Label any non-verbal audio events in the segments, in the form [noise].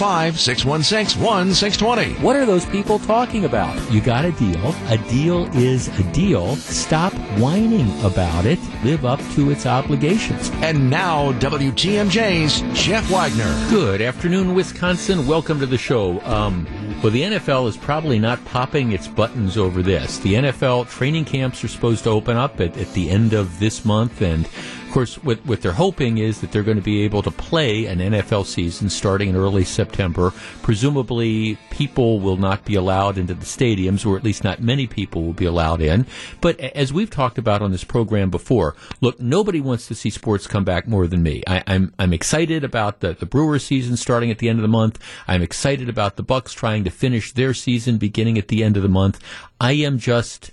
616 1620. What are those people talking about? You got a deal. A deal is a deal. Stop whining about it. Live up to its obligations. And now, WTMJ's Jeff Wagner. Good afternoon, Wisconsin. Welcome to the show. Um, well, the NFL is probably not popping its buttons over this. The NFL training camps are supposed to open up at, at the end of this month, and of course, what, what they're hoping is that they're going to be able to play an NFL season starting in early September. Presumably, people will not be allowed into the stadiums, or at least not many people will be allowed in. But as we've talked about on this program before, look, nobody wants to see sports come back more than me. I, am I'm, I'm excited about the, the Brewers season starting at the end of the month. I'm excited about the Bucks trying to finish their season beginning at the end of the month. I am just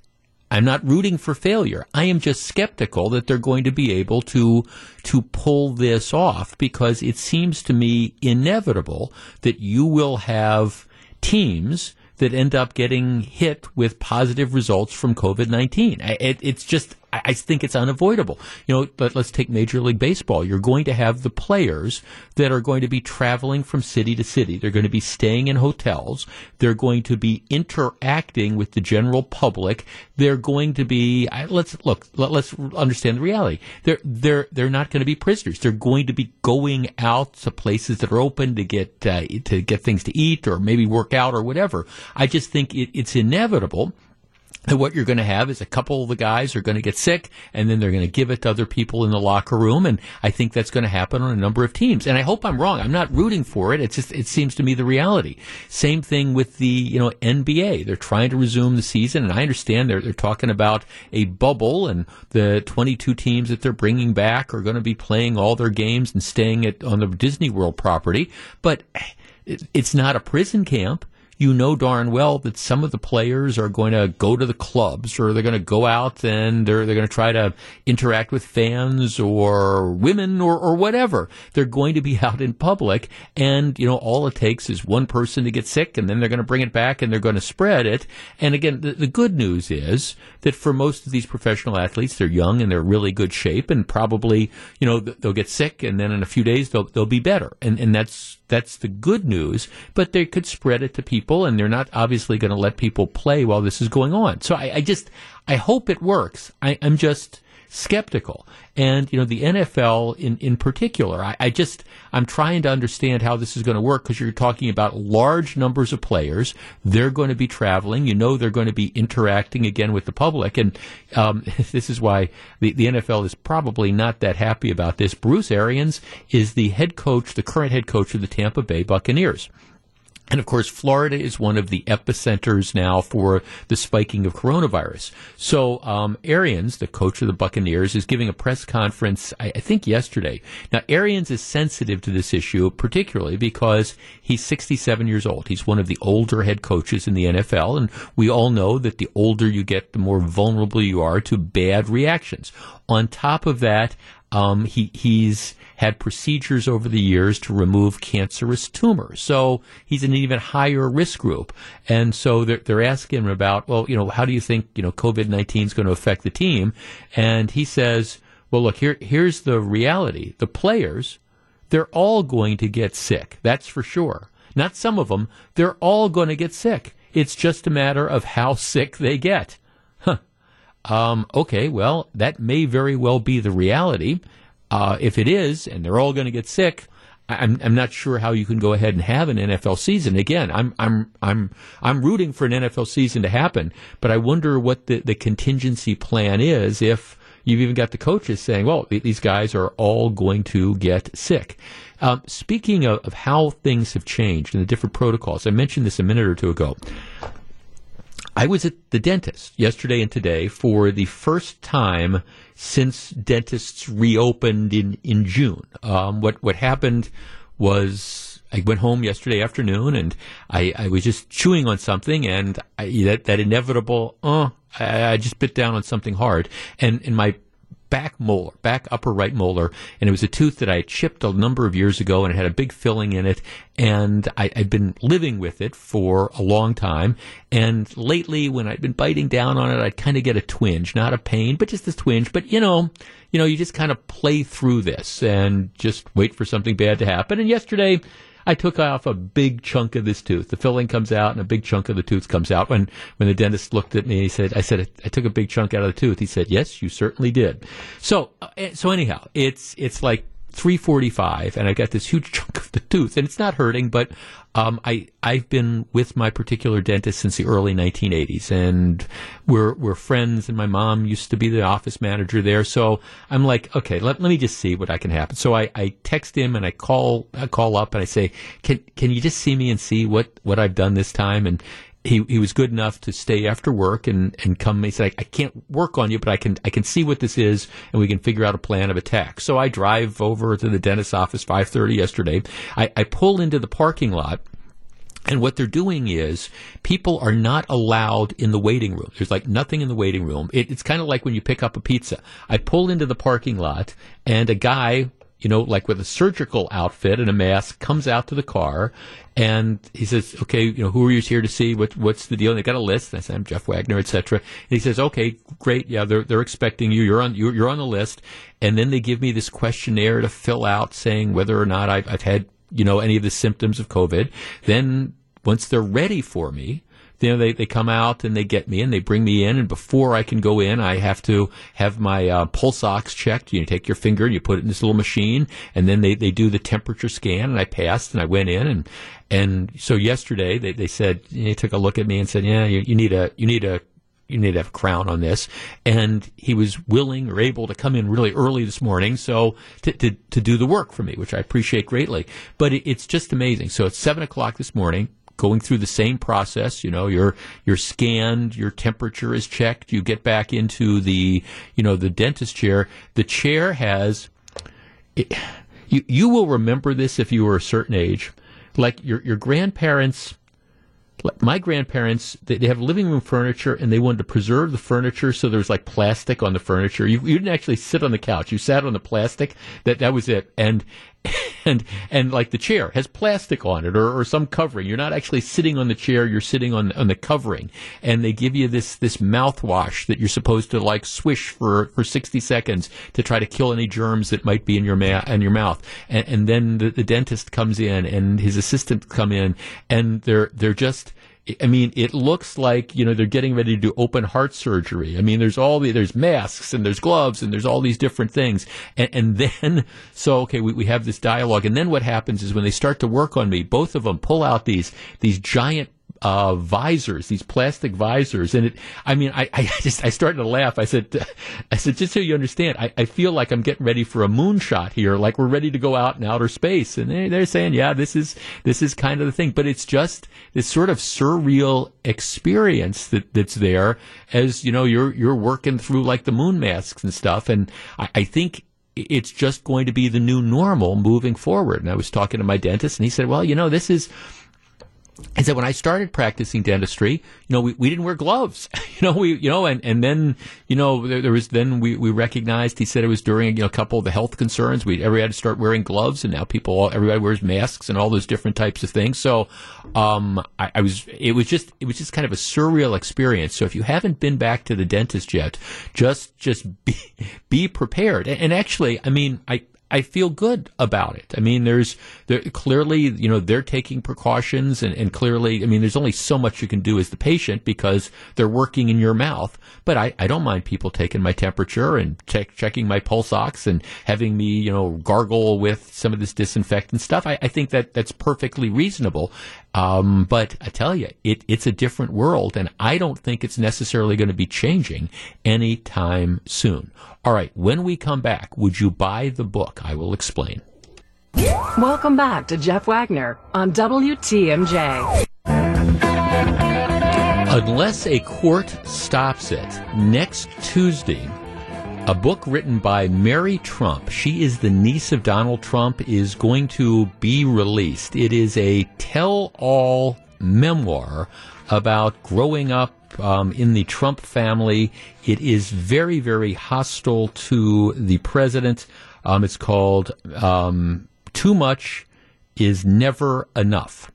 I'm not rooting for failure. I am just skeptical that they're going to be able to to pull this off because it seems to me inevitable that you will have teams that end up getting hit with positive results from COVID 19. It, it's just I think it's unavoidable. You know, but let's take Major League Baseball. You're going to have the players that are going to be traveling from city to city. They're going to be staying in hotels. They're going to be interacting with the general public. They're going to be let's look. Let, us understand the reality. They're they're they're not going to be prisoners. They're going to be going out to places that are open to get uh, to get things to eat or maybe work out or whatever. I just think it, it's inevitable what you're going to have is a couple of the guys are going to get sick and then they're going to give it to other people in the locker room. And I think that's going to happen on a number of teams. And I hope I'm wrong. I'm not rooting for it. It's just, it seems to me the reality. Same thing with the, you know, NBA. They're trying to resume the season. And I understand they're, they're talking about a bubble and the 22 teams that they're bringing back are going to be playing all their games and staying at, on the Disney World property. But eh, it's not a prison camp you know darn well that some of the players are going to go to the clubs or they're going to go out and they're, they're going to try to interact with fans or women or, or whatever. They're going to be [laughs] out in public and, you know, all it takes is one person to get sick and then they're going to bring it back and they're going to spread it. And again, the, the good news is that for most of these professional athletes, they're young and they're really good shape and probably, you know, they'll get sick and then in a few days they'll, they'll be better. And, and that's, that's the good news, but they could spread it to people, and they're not obviously going to let people play while this is going on. So I, I just, I hope it works. I, am just skeptical. And, you know, the NFL in, in particular, I, I just, I'm trying to understand how this is going to work because you're talking about large numbers of players. They're going to be traveling. You know, they're going to be interacting again with the public. And um, [laughs] this is why the, the NFL is probably not that happy about this. Bruce Arians is the head coach, the current head coach of the Tampa Bay Buccaneers. And of course, Florida is one of the epicenters now for the spiking of coronavirus. So, um, Arians, the coach of the Buccaneers, is giving a press conference, I, I, think yesterday. Now, Arians is sensitive to this issue, particularly because he's 67 years old. He's one of the older head coaches in the NFL, and we all know that the older you get, the more vulnerable you are to bad reactions. On top of that, um, he, he's had procedures over the years to remove cancerous tumors. So he's in an even higher risk group. And so they're, they're asking him about, well, you know, how do you think, you know, COVID-19 is going to affect the team? And he says, well, look, here, here's the reality. The players, they're all going to get sick. That's for sure. Not some of them. They're all going to get sick. It's just a matter of how sick they get. Um, okay, well, that may very well be the reality. Uh, if it is, and they're all going to get sick, I'm, I'm not sure how you can go ahead and have an NFL season. Again, I'm, I'm, I'm, I'm rooting for an NFL season to happen, but I wonder what the, the contingency plan is if you've even got the coaches saying, well, these guys are all going to get sick. Um, speaking of, of how things have changed and the different protocols, I mentioned this a minute or two ago. I was at the dentist yesterday and today for the first time since dentists reopened in in June. Um, what what happened was I went home yesterday afternoon and I, I was just chewing on something and I, that, that inevitable, uh, I, I just bit down on something hard and, and my back molar, back upper right molar, and it was a tooth that I chipped a number of years ago, and it had a big filling in it, and I, had been living with it for a long time. And lately, when I'd been biting down on it, I'd kind of get a twinge, not a pain, but just a twinge. But you know, you know, you just kind of play through this and just wait for something bad to happen. And yesterday, I took off a big chunk of this tooth. The filling comes out and a big chunk of the tooth comes out. When, when the dentist looked at me, he said, I said, I took a big chunk out of the tooth. He said, yes, you certainly did. So, uh, so anyhow, it's, it's like 345 and I got this huge [laughs] chunk of the tooth and it's not hurting, but um, I I've been with my particular dentist since the early 1980s and we're we're friends and my mom used to be the office manager there, so I'm like, okay, let, let me just see what I can happen. So I, I text him and I call I call up and I say, can can you just see me and see what what I've done this time and he he was good enough to stay after work and and come. He said, I, I, can't work on you, but I can I can see what this is, and we can figure out a plan of attack." So I drive over to the dentist's office five thirty yesterday. I, I pull into the parking lot. And what they're doing is people are not allowed in the waiting room. There's like nothing in the waiting room. It, it's kind of like when you pick up a pizza. I pull into the parking lot and a guy you know, like with a surgical outfit and a mask, comes out to the car and he says, "Okay, you know, who are you here to see? What, what's the deal?" And they got a list. And I said, "I'm Jeff Wagner, etc." And he says, "Okay, great. Yeah, they're they're expecting you. You're on you're, you're on the list." And then they give me this questionnaire to fill out, saying whether or not I've, I've had you know any of the symptoms of COVID. Then once they're ready for me, you know, they, they come out and they get me and they bring me in. And before I can go in, I have to have my uh, pulse ox checked. You take your finger and you put it in this little machine, and then they, they do the temperature scan. And I passed and I went in. And and so yesterday they, they said they took a look at me and said, yeah, you, you need a you need a you need to have a crown on this. And he was willing or able to come in really early this morning, so to, to, to do the work for me, which I appreciate greatly. But it, it's just amazing. So it's seven o'clock this morning going through the same process. You know, you're you're scanned, your temperature is checked, you get back into the you know the dentist chair. The chair has. It, you you will remember this if you were a certain age, like your your grandparents. like My grandparents, they, they have living room furniture and they wanted to preserve the furniture, so there was like plastic on the furniture. You, you didn't actually sit on the couch; you sat on the plastic. That that was it. And [laughs] and and like the chair has plastic on it or, or some covering. You're not actually sitting on the chair; you're sitting on on the covering. And they give you this this mouthwash that you're supposed to like swish for for 60 seconds to try to kill any germs that might be in your ma- in your mouth. And, and then the, the dentist comes in and his assistant come in, and they're they're just I mean, it looks like you know they're getting ready to do open heart surgery. I mean, there's all the there's masks and there's gloves and there's all these different things, and, and then [laughs] so okay, we, we have this dialogue, and then what happens is when they start to work on me, both of them pull out these these giant uh, visors, these plastic visors, and it. I mean, I, I [laughs] just I started to laugh. I said, [laughs] I said, just so you understand, I, I feel like I'm getting ready for a moonshot here, like we're ready to go out in outer space, and they, they're saying, yeah, this is this is kind of the thing, but it's just this sort of surreal experience that that's there as you know you're you're working through like the moon masks and stuff, and I, I think it's just going to be the new normal moving forward. And I was talking to my dentist, and he said, "Well, you know, this is I said when I started practicing dentistry, you know, we, we didn't wear gloves, [laughs] you know, we, you know, and, and then, you know, there, there, was, then we, we recognized, he said it was during, you know, a couple of the health concerns. We, everybody had to start wearing gloves and now people, everybody wears masks and all those different types of things. So, um, I, I was, it was just, it was just kind of a surreal experience. So if you haven't been back to the dentist yet, just, just be, [laughs] be prepared. And, and actually, I mean, I, I feel good about it. I mean, there's there, clearly, you know, they're taking precautions, and, and clearly, I mean, there's only so much you can do as the patient because they're working in your mouth. But I, I don't mind people taking my temperature and check, checking my pulse ox and having me, you know, gargle with some of this disinfectant stuff. I, I think that that's perfectly reasonable. Um, but I tell you, it, it's a different world, and I don't think it's necessarily going to be changing anytime soon. All right, when we come back, would you buy the book? I will explain. Welcome back to Jeff Wagner on WTMJ. Unless a court stops it, next Tuesday, a book written by Mary Trump. She is the niece of Donald Trump, is going to be released. It is a tell all memoir about growing up um, in the Trump family. It is very, very hostile to the president. Um, it's called um, Too Much is Never Enough.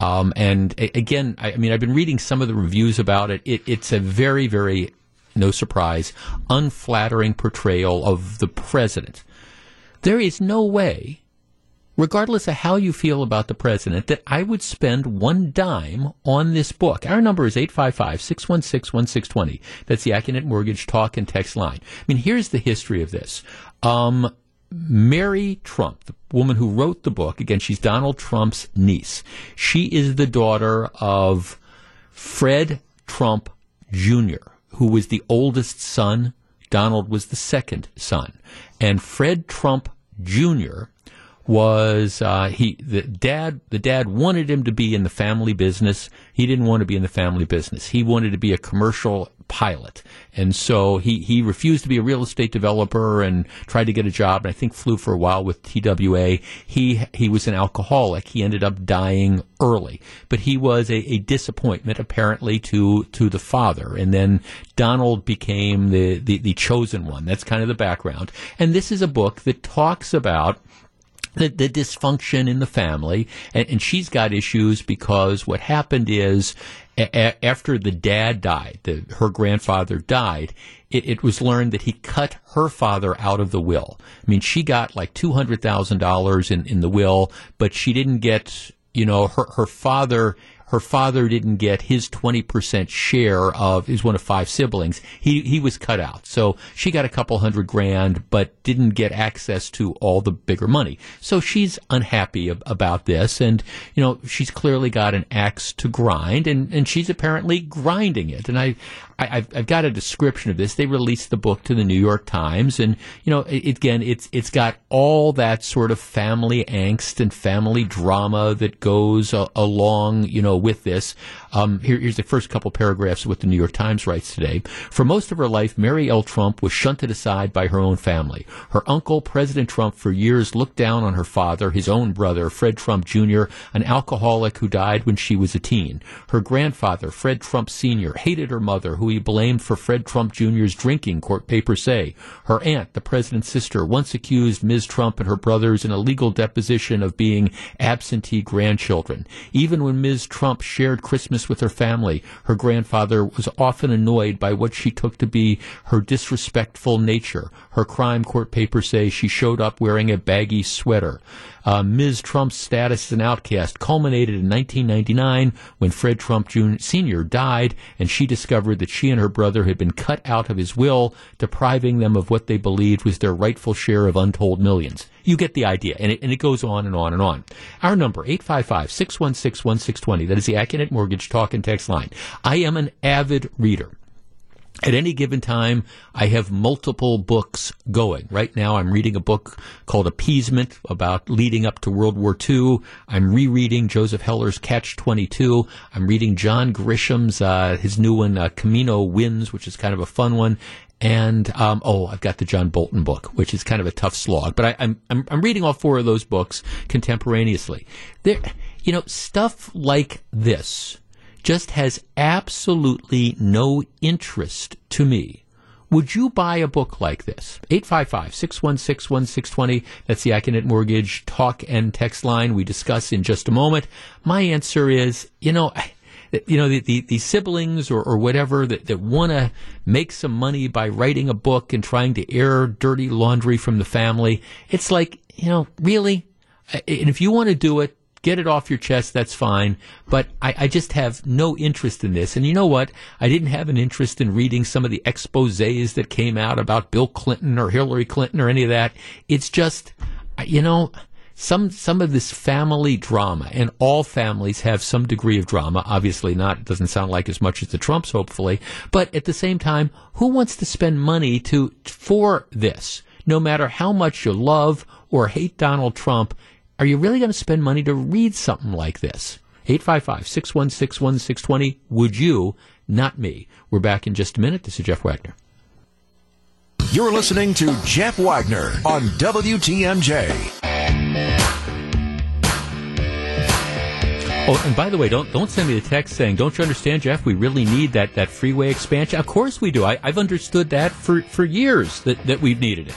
Um, and a- again, I, I, mean, I've been reading some of the reviews about it. it. It's a very, very no surprise, unflattering portrayal of the president. There is no way, regardless of how you feel about the president, that I would spend one dime on this book. Our number is 855 616 1620. That's the Accunet Mortgage talk and text line. I mean, here's the history of this. Um, Mary Trump, the woman who wrote the book, again, she's Donald Trump's niece. She is the daughter of Fred Trump Jr., who was the oldest son. Donald was the second son. And Fred Trump Jr. was uh, he the dad the dad wanted him to be in the family business. He didn't want to be in the family business. He wanted to be a commercial pilot. And so he, he refused to be a real estate developer and tried to get a job and I think flew for a while with TWA. He, he was an alcoholic. He ended up dying early, but he was a, a disappointment apparently to, to the father. And then Donald became the, the, the chosen one. That's kind of the background. And this is a book that talks about the, the, dysfunction in the family, and, and, she's got issues because what happened is a- after the dad died, the, her grandfather died, it, it, was learned that he cut her father out of the will. I mean, she got like two hundred thousand dollars in in the will, but she didn't get. You know, her her father her father didn't get his 20% share of, he's one of five siblings. He, he was cut out. So she got a couple hundred grand, but didn't get access to all the bigger money. So she's unhappy ab- about this. And, you know, she's clearly got an axe to grind and, and she's apparently grinding it. And I, I, have I've got a description of this. They released the book to the New York Times, and you know, it, again, it's it's got all that sort of family angst and family drama that goes uh, along, you know, with this. Um, here, here's the first couple paragraphs of what the New York Times writes today. For most of her life, Mary L. Trump was shunted aside by her own family. Her uncle, President Trump, for years looked down on her father, his own brother, Fred Trump Jr., an alcoholic who died when she was a teen. Her grandfather, Fred Trump Sr., hated her mother, who he blamed for Fred Trump Jr.'s drinking, court papers say. Her aunt, the president's sister, once accused Ms. Trump and her brothers in a legal deposition of being absentee grandchildren. Even when Ms. Trump shared Christmas with her family. Her grandfather was often annoyed by what she took to be her disrespectful nature. Her crime court papers say she showed up wearing a baggy sweater. Uh, Ms. Trump's status as an outcast culminated in 1999 when Fred Trump Jr. Sr. died, and she discovered that she and her brother had been cut out of his will, depriving them of what they believed was their rightful share of untold millions. You get the idea, and it, and it goes on and on and on. Our number, 855-616-1620. That is the Accunet Mortgage talk and text line. I am an avid reader. At any given time, I have multiple books going. Right now, I'm reading a book called Appeasement about leading up to World War II. I'm rereading Joseph Heller's Catch 22. I'm reading John Grisham's, uh, his new one, uh, Camino Winds, which is kind of a fun one. And, um, oh, I've got the John Bolton book, which is kind of a tough slog. But I, I'm, I'm, I'm reading all four of those books contemporaneously. There, you know, stuff like this just has absolutely no interest to me. Would you buy a book like this? 855-616-1620. That's the Accunet Mortgage talk and text line we discuss in just a moment. My answer is, you know, you know, the, the, the siblings or, or whatever that, that want to make some money by writing a book and trying to air dirty laundry from the family. It's like, you know, really? And if you want to do it, get it off your chest, that's fine. But I, I, just have no interest in this. And you know what? I didn't have an interest in reading some of the exposes that came out about Bill Clinton or Hillary Clinton or any of that. It's just, you know, some some of this family drama, and all families have some degree of drama. Obviously, not it doesn't sound like as much as the Trumps, hopefully, but at the same time, who wants to spend money to for this? No matter how much you love or hate Donald Trump, are you really going to spend money to read something like this? 855 616 1620. Would you? Not me. We're back in just a minute. This is Jeff Wagner. You're listening to Jeff Wagner on WTMJ. Oh, and by the way, don't don't send me the text saying, "Don't you understand, Jeff? We really need that, that freeway expansion." Of course we do. I, have understood that for, for years that, that we've needed it.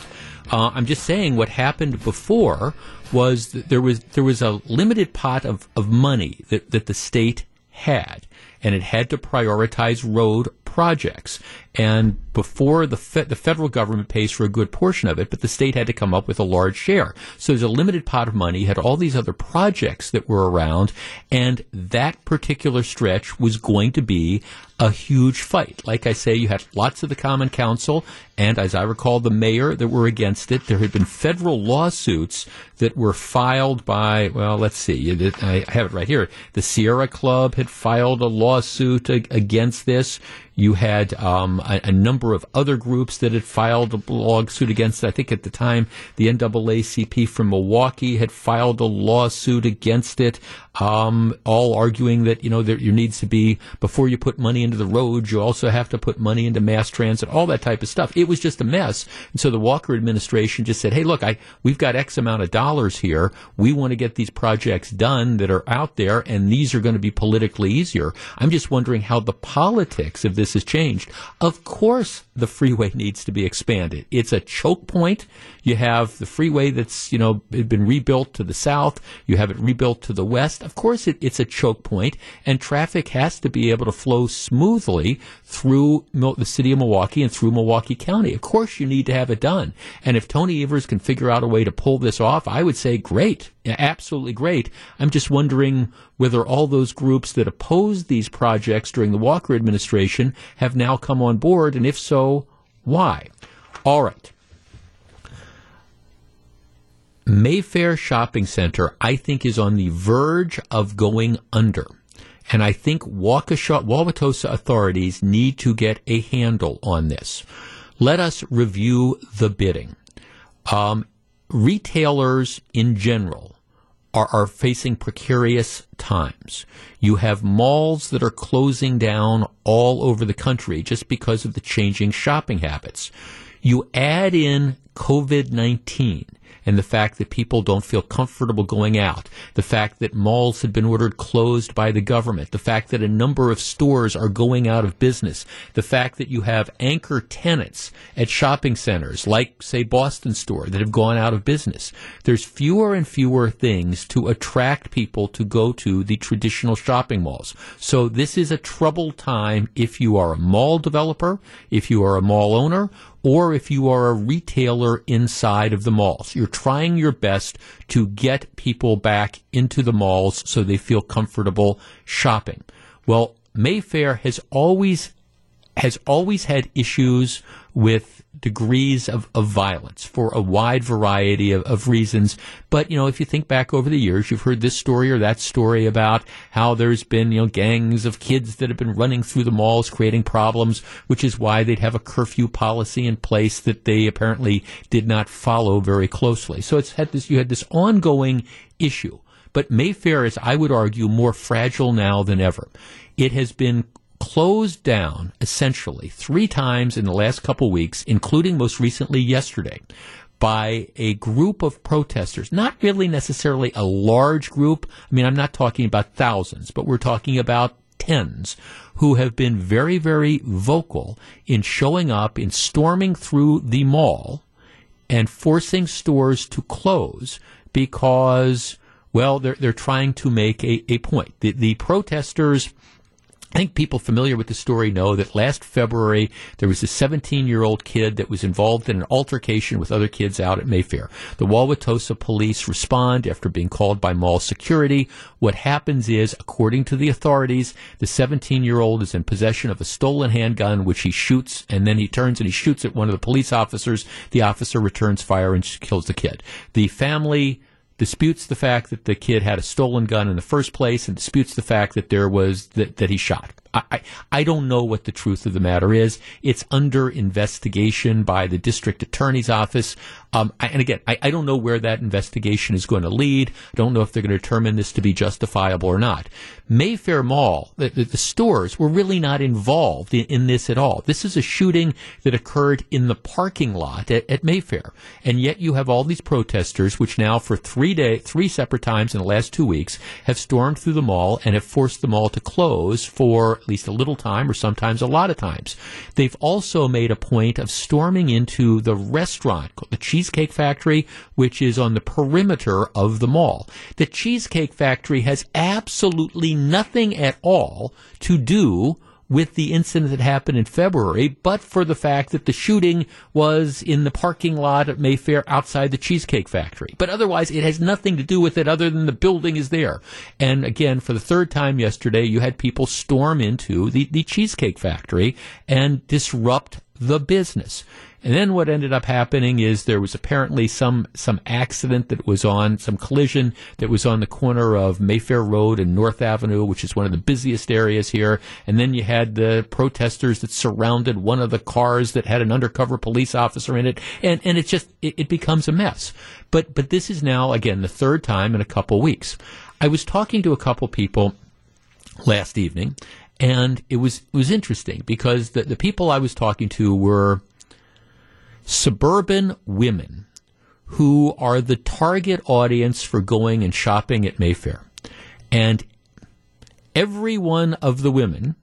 Uh, I'm just saying what happened before was there was there was a limited pot of, of money that, that the state had, and it had to prioritize road projects. And before the fe- the federal government pays for a good portion of it, but the state had to come up with a large share. So there's a limited pot of money. Had all these other projects that were around, and that particular stretch was going to be a huge fight. Like I say, you had lots of the Common Council, and as I recall, the mayor that were against it. There had been federal lawsuits that were filed by, well, let's see, I have it right here. The Sierra Club had filed a lawsuit against this. You had um, a, a, number of other groups that had filed a lawsuit against it. I think at the time the NAACP from Milwaukee had filed a lawsuit against it, um, all arguing that you know there, needs to be before you put money into the roads, you also have to put money into mass transit, all that type of stuff. It was just a mess, and so the Walker administration just said, "Hey, look, I we've got X amount of dollars here. We want to get these projects done that are out there, and these are going to be politically easier." I'm just wondering how the politics of this this has changed. Of course, the freeway [laughs] needs to be expanded. It's a choke point. You have the freeway that's, you know, been rebuilt to the south. You have it rebuilt to the west. Of course, it, it's a choke point, and traffic has to be able to flow smoothly through the city of Milwaukee and through Milwaukee County. Of course, you need to have it done. And if Tony Evers can figure out a way to pull this off, I would say great, absolutely great. I'm just wondering whether all those groups that opposed these projects during the Walker administration have now come on board, and if so, why? All right. Mayfair Shopping Center, I think, is on the verge of going under. And I think Waukesha, Wauwatosa authorities need to get a handle on this. Let us review the bidding. Um, retailers in general are, are facing precarious times. You have malls that are closing down all over the country just because of the changing shopping habits. You add in COVID 19 and the fact that people don't feel comfortable going out, the fact that malls had been ordered closed by the government, the fact that a number of stores are going out of business, the fact that you have anchor tenants at shopping centers like, say, Boston Store that have gone out of business. There's fewer and fewer things to attract people to go to the traditional shopping malls. So this is a troubled time if you are a mall developer, if you are a mall owner, or if you are a retailer inside of the malls. You're trying your best to get people back into the malls so they feel comfortable shopping. Well, Mayfair has always has always had issues with degrees of, of violence for a wide variety of, of reasons. But, you know, if you think back over the years, you've heard this story or that story about how there's been, you know, gangs of kids that have been running through the malls creating problems, which is why they'd have a curfew policy in place that they apparently did not follow very closely. So it's had this, you had this ongoing issue. But Mayfair is, I would argue, more fragile now than ever. It has been closed down essentially three times in the last couple weeks, including most recently yesterday, by a group of protesters. Not really necessarily a large group. I mean, I'm not talking about thousands, but we're talking about tens who have been very, very vocal in showing up, in storming through the mall and forcing stores to close because, well, they're, they're trying to make a, a point. The, the protesters I think people familiar with the story know that last February there was a 17 year old kid that was involved in an altercation with other kids out at Mayfair. The Wauwatosa police respond after being called by mall security. What happens is, according to the authorities, the 17 year old is in possession of a stolen handgun, which he shoots, and then he turns and he shoots at one of the police officers. The officer returns fire and kills the kid. The family disputes the fact that the kid had a stolen gun in the first place and disputes the fact that there was that, that he shot. I, I, don't know what the truth of the matter is. It's under investigation by the district attorney's office. Um, I, and again, I, I don't know where that investigation is going to lead. I don't know if they're going to determine this to be justifiable or not. Mayfair Mall, the, the, the stores were really not involved in, in, this at all. This is a shooting that occurred in the parking lot at, at Mayfair, and yet you have all these protesters, which now for three day, three separate times in the last two weeks have stormed through the mall and have forced the mall to close for at least a little time, or sometimes a lot of times. They've also made a point of storming into the restaurant, called the Cheesecake Factory, which is on the perimeter of the mall. The Cheesecake Factory has absolutely nothing at all to do with the incident that happened in February, but for the fact that the shooting was in the parking lot at Mayfair outside the Cheesecake Factory. But otherwise, it has nothing to do with it other than the building is there. And again, for the third time yesterday, you had people storm into the, the Cheesecake Factory and disrupt the business. And then what ended up happening is there was apparently some some accident that was on some collision that was on the corner of Mayfair Road and North Avenue, which is one of the busiest areas here. And then you had the protesters that surrounded one of the cars that had an undercover police officer in it, and and it just it, it becomes a mess. But but this is now again the third time in a couple weeks. I was talking to a couple people last evening, and it was it was interesting because the the people I was talking to were suburban women who are the target audience for going and shopping at Mayfair. And every one of the women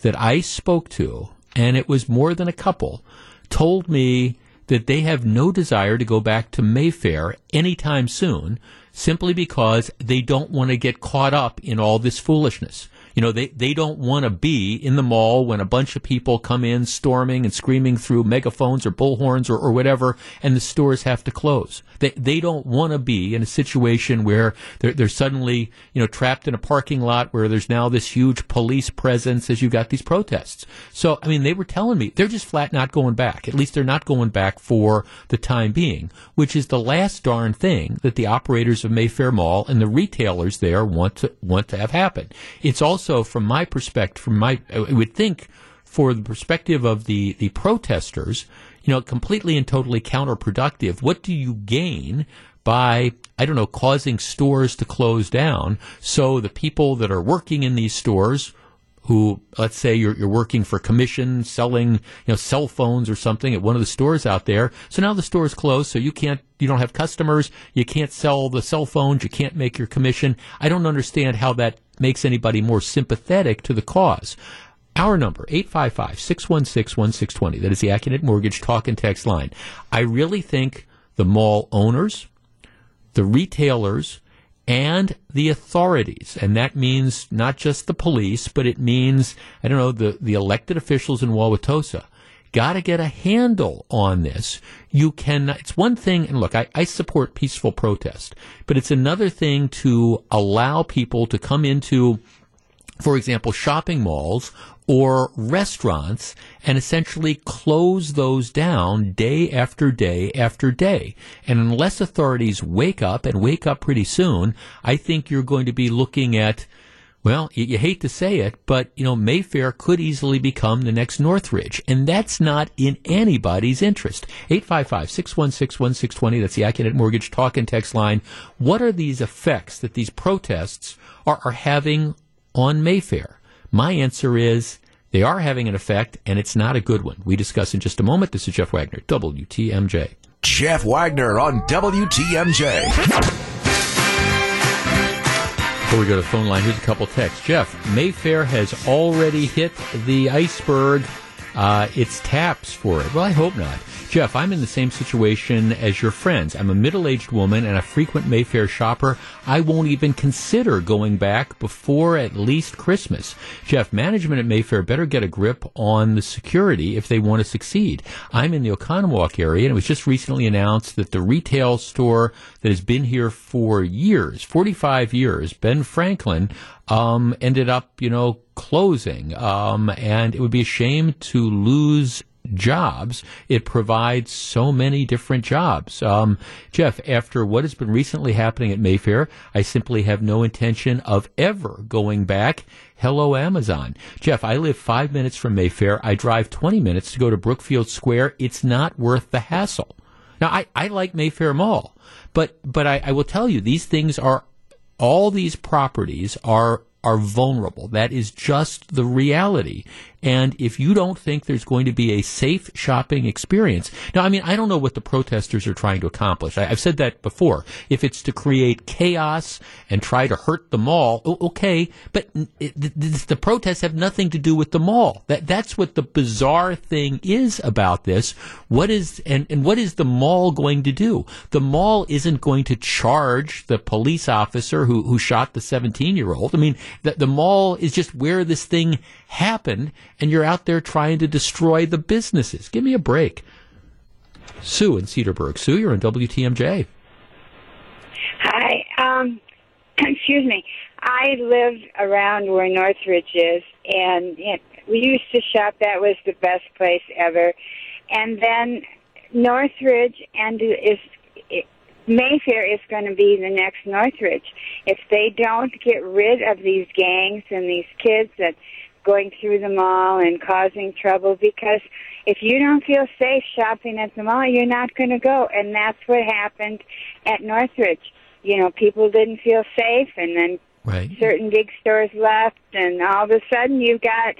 that I spoke to, and it was more than a couple, told me that they have no desire to go back to Mayfair anytime soon simply because they don't want to get caught up in all this foolishness. You know, they, they don't want to be in the mall when a bunch of people come in storming and screaming through megaphones or bullhorns or, or whatever, and the stores have to close. They, they don't want to be in a situation where they're, they're suddenly, you know, trapped in a parking lot where there's now this huge police presence as you've got these protests. So, I mean, they were telling me they're just flat not going back. At least they're not going back for the time being, which is the last darn thing that the operators of Mayfair Mall and the retailers there want to, want to have happen. It's also from my perspective, from my, I would think, for the perspective of the, the protesters, you know, completely and totally counterproductive. What do you gain by, I don't know, causing stores to close down so the people that are working in these stores who, let's say you're, you're working for commission, selling, you know, cell phones or something at one of the stores out there. So now the store is closed, so you can't, you don't have customers, you can't sell the cell phones, you can't make your commission. I don't understand how that makes anybody more sympathetic to the cause. Our number, 855-616-1620. That is the Accunet Mortgage talk and text line. I really think the mall owners, the retailers, and the authorities. And that means not just the police, but it means, I don't know, the, the elected officials in Wauwatosa. Got to get a handle on this. You can, it's one thing, and look, I, I support peaceful protest, but it's another thing to allow people to come into, for example, shopping malls or restaurants and essentially close those down day after day after day. And unless authorities wake up and wake up pretty soon, I think you're going to be looking at well, you, you, hate to say it, but you know Mayfair could easily become the next Northridge, and that's not in anybody's interest. 855-616-1620, that's the Accunet Mortgage talk and text line. What are these effects that these protests are, are having on Mayfair? My answer is they are having an effect, and it's not a good one. We discuss in just a moment. This is Jeff Wagner, WTMJ. Jeff Wagner on WTMJ. Before we go to the phone line, here's a couple texts. Jeff, Mayfair has already hit the iceberg. Uh, it's taps for it. Well, I hope not. Jeff, I'm in the same situation as your friends. I'm a middle aged woman and a frequent Mayfair shopper. I won't even consider going back before at least Christmas. Jeff, management at Mayfair better get a grip on the security if they want to succeed. I'm in the Oconomowoc area and it was just recently announced that the retail store that has been here for years, 45 years, Ben Franklin, um, ended up, you know, closing. Um, and it would be a shame to lose jobs. It provides so many different jobs. Um, Jeff, after what has been recently happening at Mayfair, I simply have no intention of ever going back. Hello, Amazon. Jeff, I live five minutes from Mayfair. I drive 20 minutes to go to Brookfield Square. It's not worth the hassle. Now, I, I like Mayfair Mall, but, but I, I will tell you, these things are, all these properties are are vulnerable. That is just the reality. And if you don't think there's going to be a safe shopping experience, now, I mean, I don't know what the protesters are trying to accomplish. I, have said that before. If it's to create chaos and try to hurt the mall, okay, but it, the, the protests have nothing to do with the mall. That that's what the bizarre thing is about this. What is and, and what is the mall going to do? The mall isn't going to charge the police officer who who shot the 17 year old. I mean, the, the mall is just where this thing happened and you're out there trying to destroy the businesses. Give me a break. Sue in Cedarburg. Sue, you're on WTMJ. Hi. Um, [clears throat] excuse me. I lived around where Northridge is, and we used to shop. That was the best place ever. And then Northridge and is it, Mayfair is going to be the next Northridge. If they don't get rid of these gangs and these kids that going through the mall and causing trouble because if you don't feel safe shopping at the mall, you're not going to go. And that's what happened at Northridge. You know, people didn't feel safe, and then right. certain big stores left, and all of a sudden you've got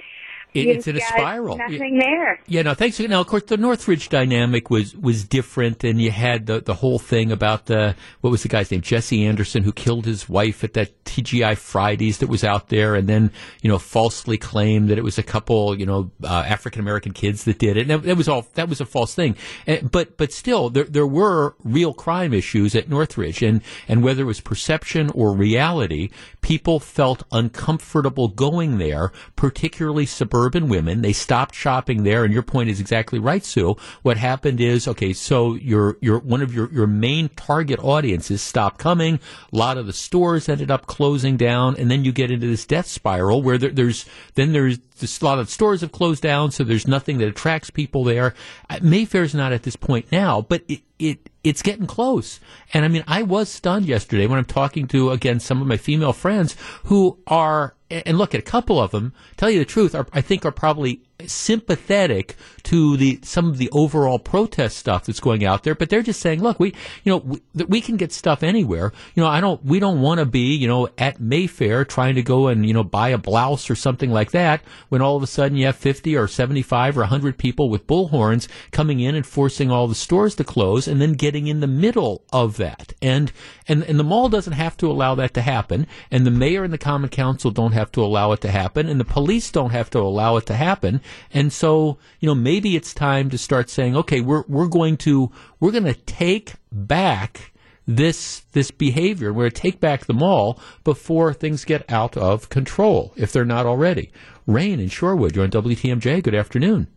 it, it's in a spiral. Nothing there. Yeah, no, thanks. Now, of course, the Northridge dynamic was was different, and you had the the whole thing about the what was the guy's name, Jesse Anderson, who killed his wife at that TGI Fridays that was out there, and then you know falsely claimed that it was a couple, you know, uh, African American kids that did it. And that, that, was all that was a false thing. And, eh, but but still, there there were real crime issues at Northridge, and and whether it was perception or reality, people felt uncomfortable going there, particularly suburban suburban women. They stopped shopping there, and your point is exactly right, Sue. What happened is, okay, so your your one of your your main target audiences stopped coming. A lot of the stores ended up closing down, and then you get into this death spiral where there, there's then there's a lot of stores have closed down, so there's nothing that attracts people there. Uh, Mayfair's not at this point now, but it, it it's getting close. And I mean, I was stunned yesterday when I'm talking to again some of my female friends who are and look at a couple of them. Tell you the truth, are, I think are probably sympathetic to the some of the overall protest stuff that's going out there, but they're just saying, look, we you know we, we can get stuff anywhere. You know, I don't we don't want to be you know at Mayfair trying to go and you know buy a blouse or something like that when all of a sudden you have fifty or seventy five or hundred people with bullhorns coming in and forcing all the stores to close, and then getting in the middle of that. And and and the mall doesn't have to allow that to happen, and the mayor and the common council don't have to allow it to happen, and the police don't have to allow it to happen and so, you know, maybe it's time to start saying, okay, we're, we're going to, we're going to take back this, this behavior. We're going to take back the mall before things get out of control, if they're not already. Rain in Shorewood, you're on WTMJ. Good afternoon.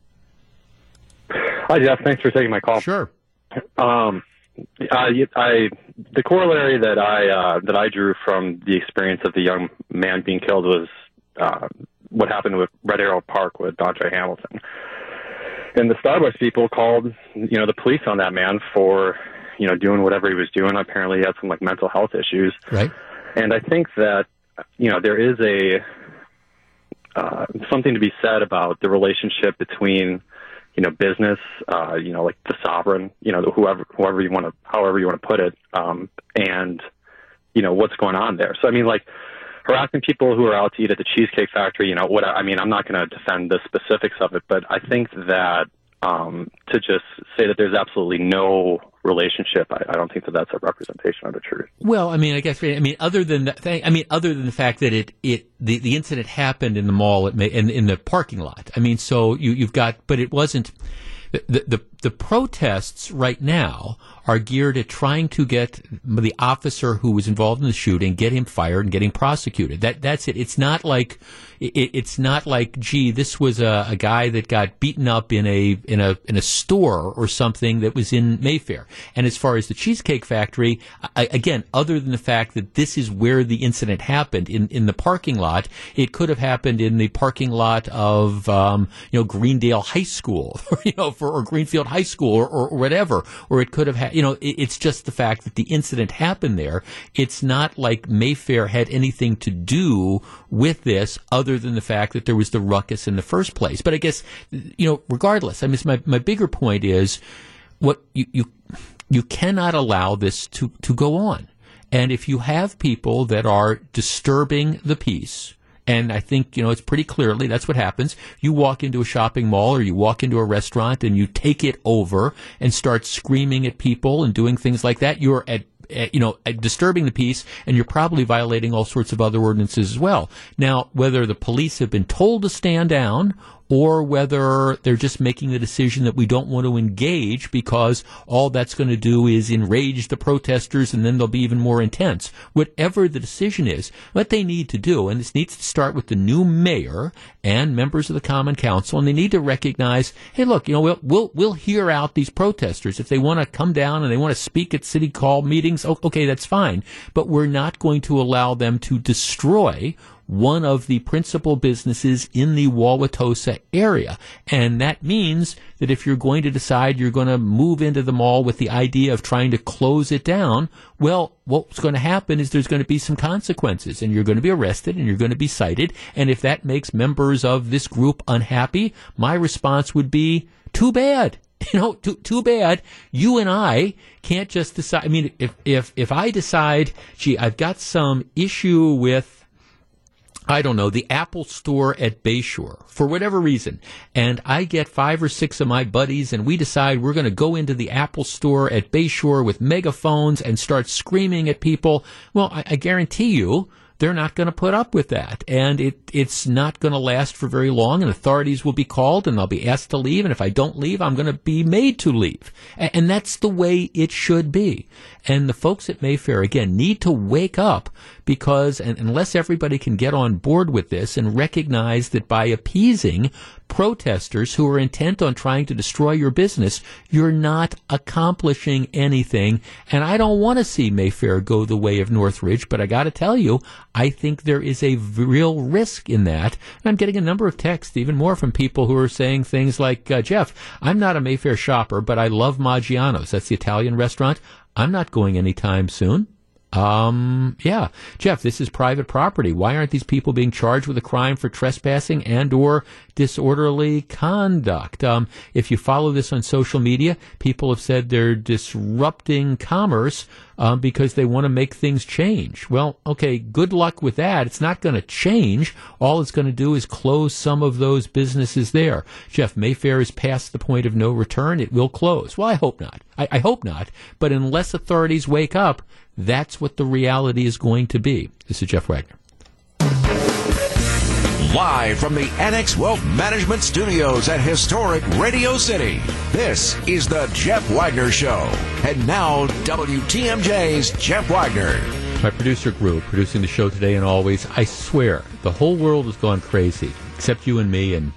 Hi, Jeff. Thanks for taking my call. Sure. Um, I, I, the corollary that I uh, that I drew from the experience of the young man being killed was uh, what happened with Red Arrow Park with Dontre Hamilton. And the Starbucks people called, you know, the police on that man for, you know, doing whatever he was doing. Apparently, he had some like mental health issues. Right. And I think that, you know, there is a uh, something to be said about the relationship between, you know, business, uh, you know, like the sovereign, you know, whoever, whoever you want to, however you want to put it, um, and, you know, what's going on there. So, I mean, like, harassing people who are out to eat at the Cheesecake Factory, you know, what I mean, I'm not going to defend the specifics of it, but I think that um, to just say that there's absolutely no relationship, I, I, don't think that that's a representation of the truth. Well, I mean, I guess I mean other than that, I mean other than the fact that it it the, the incident happened in the mall in, in the parking lot. I mean, so you you've got, but it wasn't the, the, the protests right now are geared at trying to get the officer who was involved in the shooting, get him fired and getting prosecuted. That that's it. It's not like it, it's not like, gee, this was a, a guy that got beaten up in a in a in a store or something that was in Mayfair. And as far as the Cheesecake Factory, I, again, other than the fact that this is where the incident happened in in the parking lot, it could have happened in the parking lot of um, you know Greendale High School, or, [laughs] you know, for or Greenfield High School, or, or, whatever. Or it could have had, you know, it, it's just the fact that the incident happened there. It's not like Mayfair had anything to do with this other than the fact that there was the ruckus in the first place. But I guess, you know, regardless, I mean, my, my bigger point is what you, you, you cannot allow this to, to go on. And if you have people that are disturbing the peace, and I think, you know, it's pretty clearly that's what happens. You walk into a shopping mall or you walk into a restaurant and you take it over and start screaming at people and doing things like that. You're at you know, disturbing the peace, and you're probably violating all sorts of other ordinances as well. Now, whether the police have been told to stand down or whether they're just making the decision that we don't want to engage because all that's going to do is enrage the protesters and then they'll be even more intense. Whatever the decision is, what they need to do, and this needs to start with the new mayor and members of the Common Council, and they need to recognize, hey, look, you know, we'll we'll, we'll hear out these protesters if they want to come down and they want to speak at city call meetings. Okay, that's fine, but we're not going to allow them to destroy one of the principal businesses in the Wauwatosa area. And that means that if you're going to decide you're going to move into the mall with the idea of trying to close it down, well, what's going to happen is there's going to be some consequences and you're going to be arrested and you're going to be cited. And if that makes members of this group unhappy, my response would be, too bad [laughs] you know, too, too bad. You and I can't just decide. I mean, if, if, if I decide, gee, I've got some issue with I don't know, the Apple store at Bayshore for whatever reason. And I get five or six of my buddies and we decide we're going to go into the Apple store at Bayshore with megaphones and start screaming at people. Well, I, I guarantee you they're not going to put up with that. And it, it's not going to last for very long, and authorities will be called, and I'll be asked to leave. And if I don't leave, I'm going to be made to leave. And that's the way it should be. And the folks at Mayfair, again, need to wake up because unless everybody can get on board with this and recognize that by appeasing protesters who are intent on trying to destroy your business, you're not accomplishing anything. And I don't want to see Mayfair go the way of Northridge, but I got to tell you, I think there is a real risk in that. And I'm getting a number of texts, even more from people who are saying things like, uh, Jeff, I'm not a Mayfair shopper, but I love Maggiano's. That's the Italian restaurant. I'm not going anytime soon. Um, yeah, Jeff, this is private property. Why aren't these people being charged with a crime for trespassing and or disorderly conduct? Um, if you follow this on social media, people have said they're disrupting commerce um, because they want to make things change. Well, okay, good luck with that. It's not going to change. All it's going to do is close some of those businesses there. Jeff, Mayfair is past the point of no return. It will close. Well, I hope not. I, I hope not. But unless authorities wake up, that's what the reality is going to be. This is Jeff Wagner. Live from the Annex Wealth Management Studios at historic Radio City, this is the Jeff Wagner Show. And now, WTMJ's Jeff Wagner. My producer Gru, producing the show today and always. I swear, the whole world has gone crazy, except you and me, and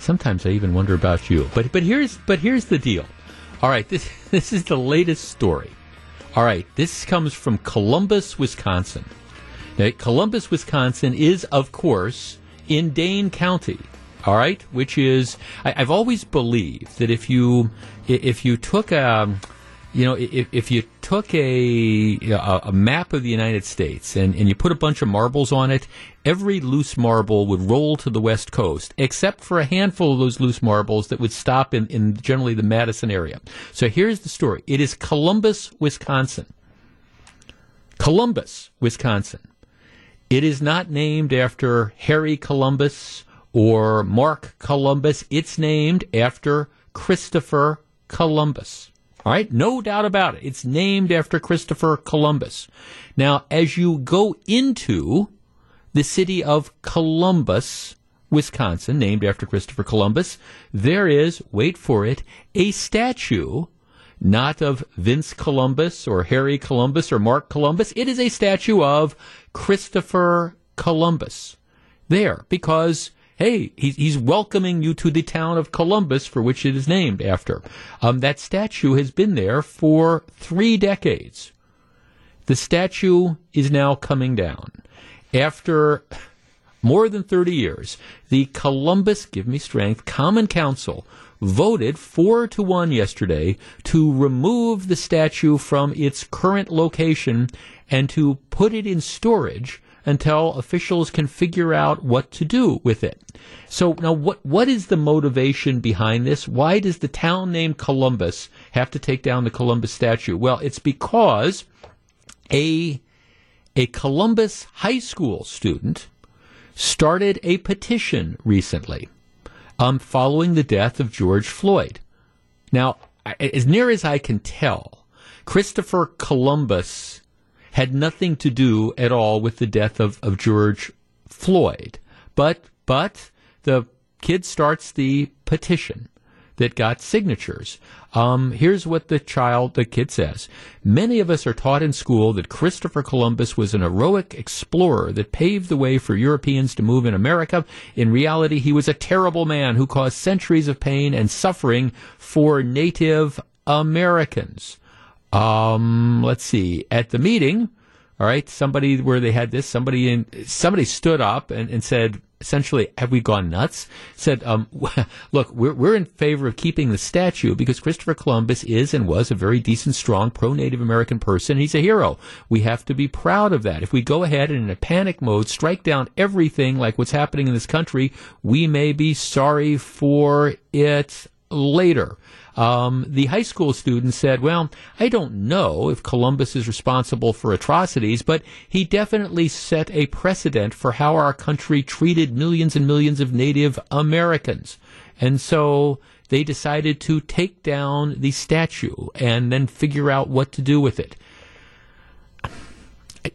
sometimes I even wonder about you. But but here's but here's the deal. All right, this [laughs] this is the latest story. All right, this comes from Columbus, Wisconsin. Now, Columbus, Wisconsin is, of course, in Dane County. All right, which is I, have always believed that if you if you took a you know, if, if you took a, a map of the United States and, and you put a bunch of marbles on it, every loose marble would roll to the west coast, except for a handful of those loose marbles that would stop in, in generally the Madison area. So here's the story. It is Columbus, Wisconsin. Columbus, Wisconsin. It is not named after Harry Columbus or Mark Columbus. It's named after Christopher Columbus. All right, no doubt about it. It's named after Christopher Columbus. Now, as you go into the city of Columbus, Wisconsin, named after Christopher Columbus, there is, wait for it, a statue not of Vince Columbus or Harry Columbus or Mark Columbus. It is a statue of Christopher Columbus there because hey, he's, welcoming you to the town of Columbus for which it is named after. Um, that statue has been there for three decades. The statue is now coming down. After more than 30 years, the Columbus Give Me Strength Common Council voted four to one yesterday to remove the statue from its current location and to put it in storage until officials can figure out what to do with it. So now what what is the motivation behind this? Why does the town named Columbus have to take down the Columbus statue? Well, it's because a a Columbus high school student started a petition recently um, following the death of George Floyd. Now, as near as I can tell, Christopher Columbus had nothing to do at all with the death of, of George Floyd. But, but the kid starts the petition that got signatures. Um, here's what the child, the kid says. Many of us are taught in school that Christopher Columbus was an heroic explorer that paved the way for Europeans to move in America. In reality, he was a terrible man who caused centuries of pain and suffering for Native Americans. Um, let's see. At the meeting, all right, somebody where they had this, somebody in, somebody stood up and, and said, essentially, have we gone nuts? Said, um, [laughs] look, we're, we're in favor of keeping the statue because Christopher Columbus is and was a very decent, strong, pro-Native American person. He's a hero. We have to be proud of that. If we go ahead and in a panic mode strike down everything like what's happening in this country, we may be sorry for it later. Um, the high school student said, Well, I don't know if Columbus is responsible for atrocities, but he definitely set a precedent for how our country treated millions and millions of Native Americans. And so they decided to take down the statue and then figure out what to do with it.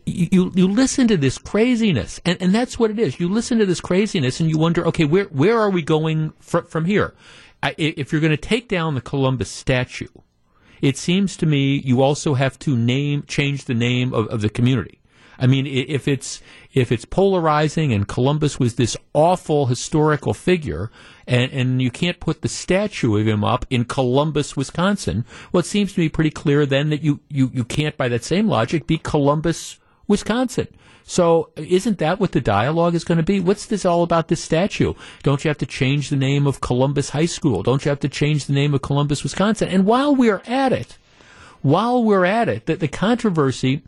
You, you listen to this craziness, and, and that's what it is. You listen to this craziness, and you wonder, okay, where where are we going fr- from here? I, if you're going to take down the Columbus statue, it seems to me you also have to name change the name of, of the community. I mean, if it's if it's polarizing and Columbus was this awful historical figure, and, and you can't put the statue of him up in Columbus, Wisconsin, well, it seems to me pretty clear then that you, you, you can't, by that same logic, be Columbus, Wisconsin. So isn't that what the dialogue is going to be? What's this all about this statue? Don't you have to change the name of Columbus High School? Don't you have to change the name of Columbus, Wisconsin? And while we're at it, while we're at it, that the controversy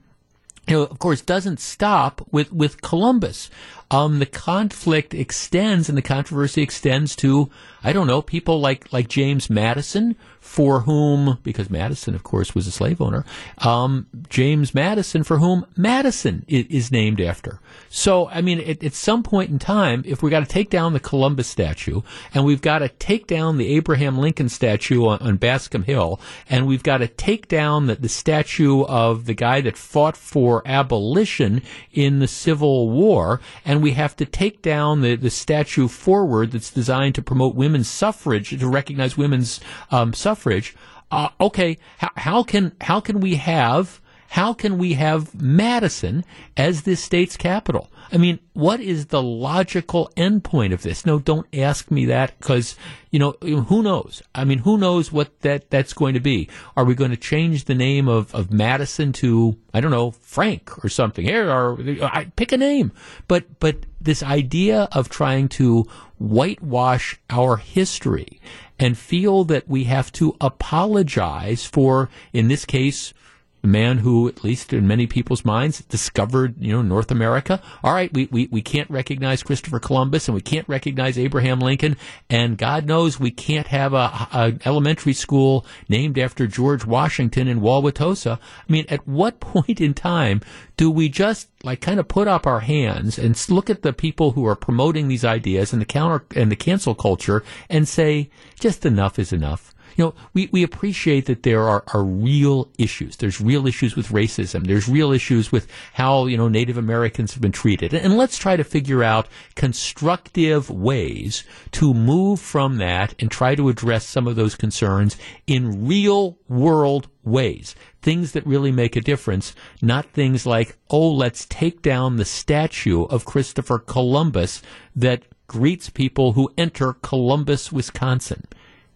you know, of course, doesn't stop with, with Columbus. Um, the conflict extends and the controversy extends to, I don't know, people like, like James Madison, for whom, because Madison, of course, was a slave owner, um, James Madison, for whom Madison is, is named after. So, I mean, at, at some point in time, if we got to take down the Columbus statue, and we've got to take down the Abraham Lincoln statue on, on Bascom Hill, and we've got to take down the, the statue of the guy that fought for abolition in the Civil War, and we have to take down the, the statue forward that's designed to promote women's suffrage, to recognize women's um, suffrage. Uh, okay, how, how can how can we have how can we have Madison as this state's capital? I mean, what is the logical endpoint of this? No, don't ask me that because, you know, who knows? I mean, who knows what that, that's going to be? Are we going to change the name of, of Madison to, I don't know, Frank or something? Here, or I pick a name. But, but this idea of trying to whitewash our history and feel that we have to apologize for, in this case, the man who, at least in many people's minds, discovered, you know, North America. All right, we, we, we can't recognize Christopher Columbus and we can't recognize Abraham Lincoln. And God knows we can't have a, a elementary school named after George Washington in Wauwatosa. I mean, at what [laughs] point in time do we just like kind of put up our hands and look at the people who are promoting these ideas and the counter and the cancel culture and say, just enough is enough? You know, we, we appreciate that there are, are real issues. There's real issues with racism. There's real issues with how, you know, Native Americans have been treated. And let's try to figure out constructive ways to move from that and try to address some of those concerns in real world ways. Things that really make a difference, not things like, oh, let's take down the statue of Christopher Columbus that greets people who enter Columbus, Wisconsin.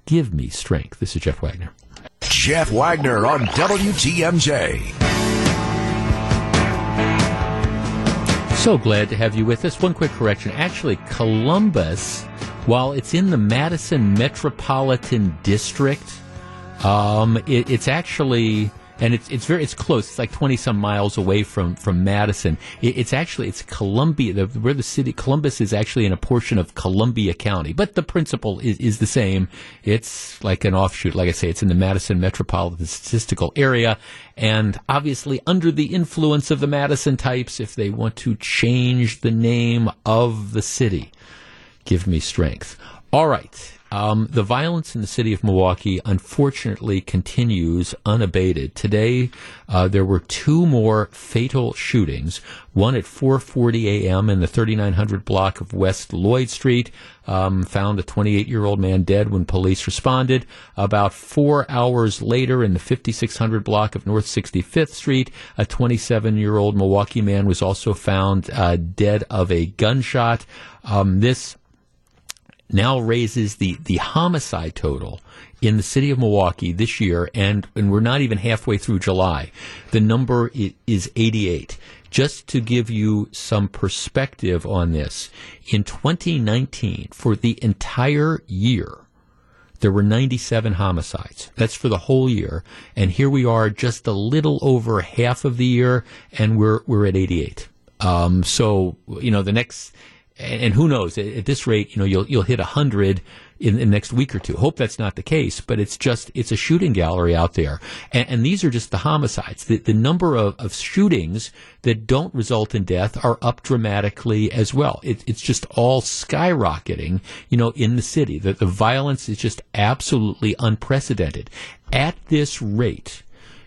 Give me strength. This is Jeff Wagner. Jeff Wagner on WTMJ. So glad to have you with us. One quick correction. Actually, Columbus, while it's in the Madison Metropolitan District, um, it, it's actually and it's it's very it's close. It's like twenty some miles away from from Madison. It, it's actually it's Columbia, the, where the city Columbus is actually in a portion of Columbia County, but the principle is is the same. It's like an offshoot. Like I say, it's in the Madison metropolitan statistical area, and obviously under the influence of the Madison types, if they want to change the name of the city, give me strength. All right. Um, the violence in the city of Milwaukee, unfortunately, continues unabated. Today, uh, there were two more fatal shootings. One at 4:40 a.m. in the 3900 block of West Lloyd Street. Um, found a 28-year-old man dead when police responded. About four hours later, in the 5600 block of North 65th Street, a 27-year-old Milwaukee man was also found uh, dead of a gunshot. Um, this now raises the, the homicide total in the city of Milwaukee this year, and, and we're not even halfway through July. The number is 88. Just to give you some perspective on this, in 2019, for the entire year, there were 97 homicides. That's for the whole year. And here we are just a little over half of the year, and we're, we're at 88. Um, so, you know, the next, and who knows at this rate you know you'll you'll hit 100 in, the next week or two. Hope that's not the case but it's just it's a shooting gallery out there. And, and these are just the homicides. The, the number of, of shootings that don't result in death are up dramatically as well. It, it's just all skyrocketing you know in the city. The, the violence is just absolutely unprecedented. At this rate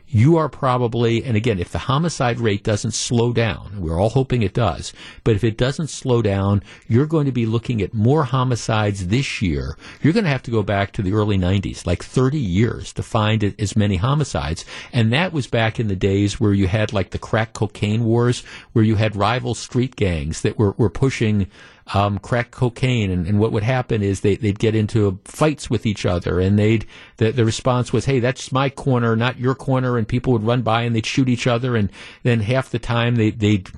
you are probably, and again, if the homicide rate doesn't slow down, we're all hoping it does, but if it doesn't slow down, you're going to be looking at more homicides this year. You're going to have to go back to the early 90s, like 30 years, to find as many homicides. And that was back in the days where you had like the crack cocaine wars, where you had rival street gangs that were, were pushing um, crack cocaine, and, and, what would happen is they, would get into fights with each other, and they'd the, the response was, "Hey, that's my corner, not your corner," and people would run by and they'd shoot each other, and then half the time they, they'd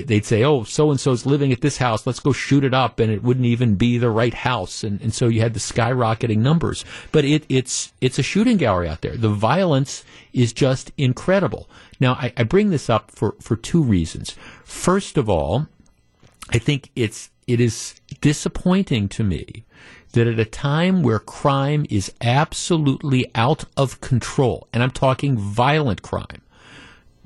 they'd say, "Oh, so and so's living at this house. Let's go shoot it up," and it wouldn't even be the right house, and, and so you had the skyrocketing numbers. But it, it's it's a shooting gallery out there. The violence is just incredible. Now, I, I bring this up for for two reasons. First of all, I think it's it is disappointing to me that at a time where crime is absolutely out of control, and I'm talking violent crime,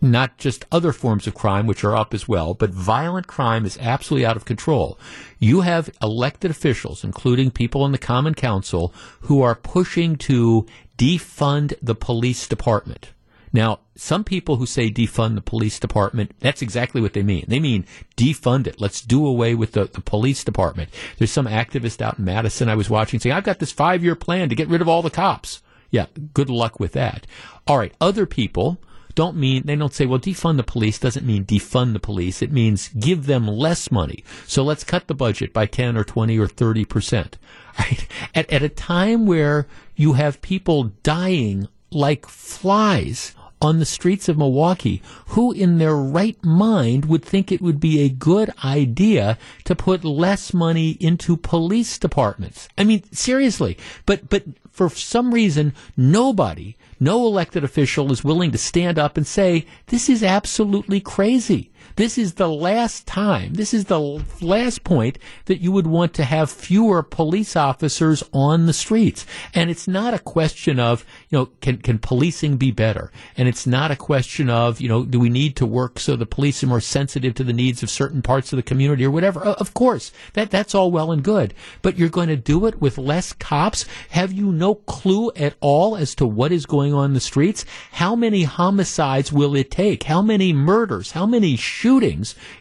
not just other forms of crime, which are up as well, but violent crime is absolutely out of control. You have elected officials, including people in the Common Council, who are pushing to defund the police department. Now, some people who say defund the police department, that's exactly what they mean. They mean defund it. Let's do away with the, the police department. There's some activist out in Madison I was watching saying, I've got this five year plan to get rid of all the cops. Yeah, good luck with that. All right, other people don't mean they don't say well defund the police doesn't mean defund the police it means give them less money so let's cut the budget by 10 or 20 or 30 percent [laughs] right at, at a time where you have people dying like flies on the streets of Milwaukee, who in their right mind would think it would be a good idea to put less money into police departments? I mean, seriously. But, but for some reason, nobody, no elected official is willing to stand up and say, this is absolutely crazy. This is the last time, this is the last point that you would want to have fewer police officers on the streets. And it's not a question of, you know, can, can policing be better? And it's not a question of, you know, do we need to work so the police are more sensitive to the needs of certain parts of the community or whatever? Uh, of course, that, that's all well and good. But you're going to do it with less cops? Have you no clue at all as to what is going on in the streets? How many homicides will it take? How many murders? How many shootings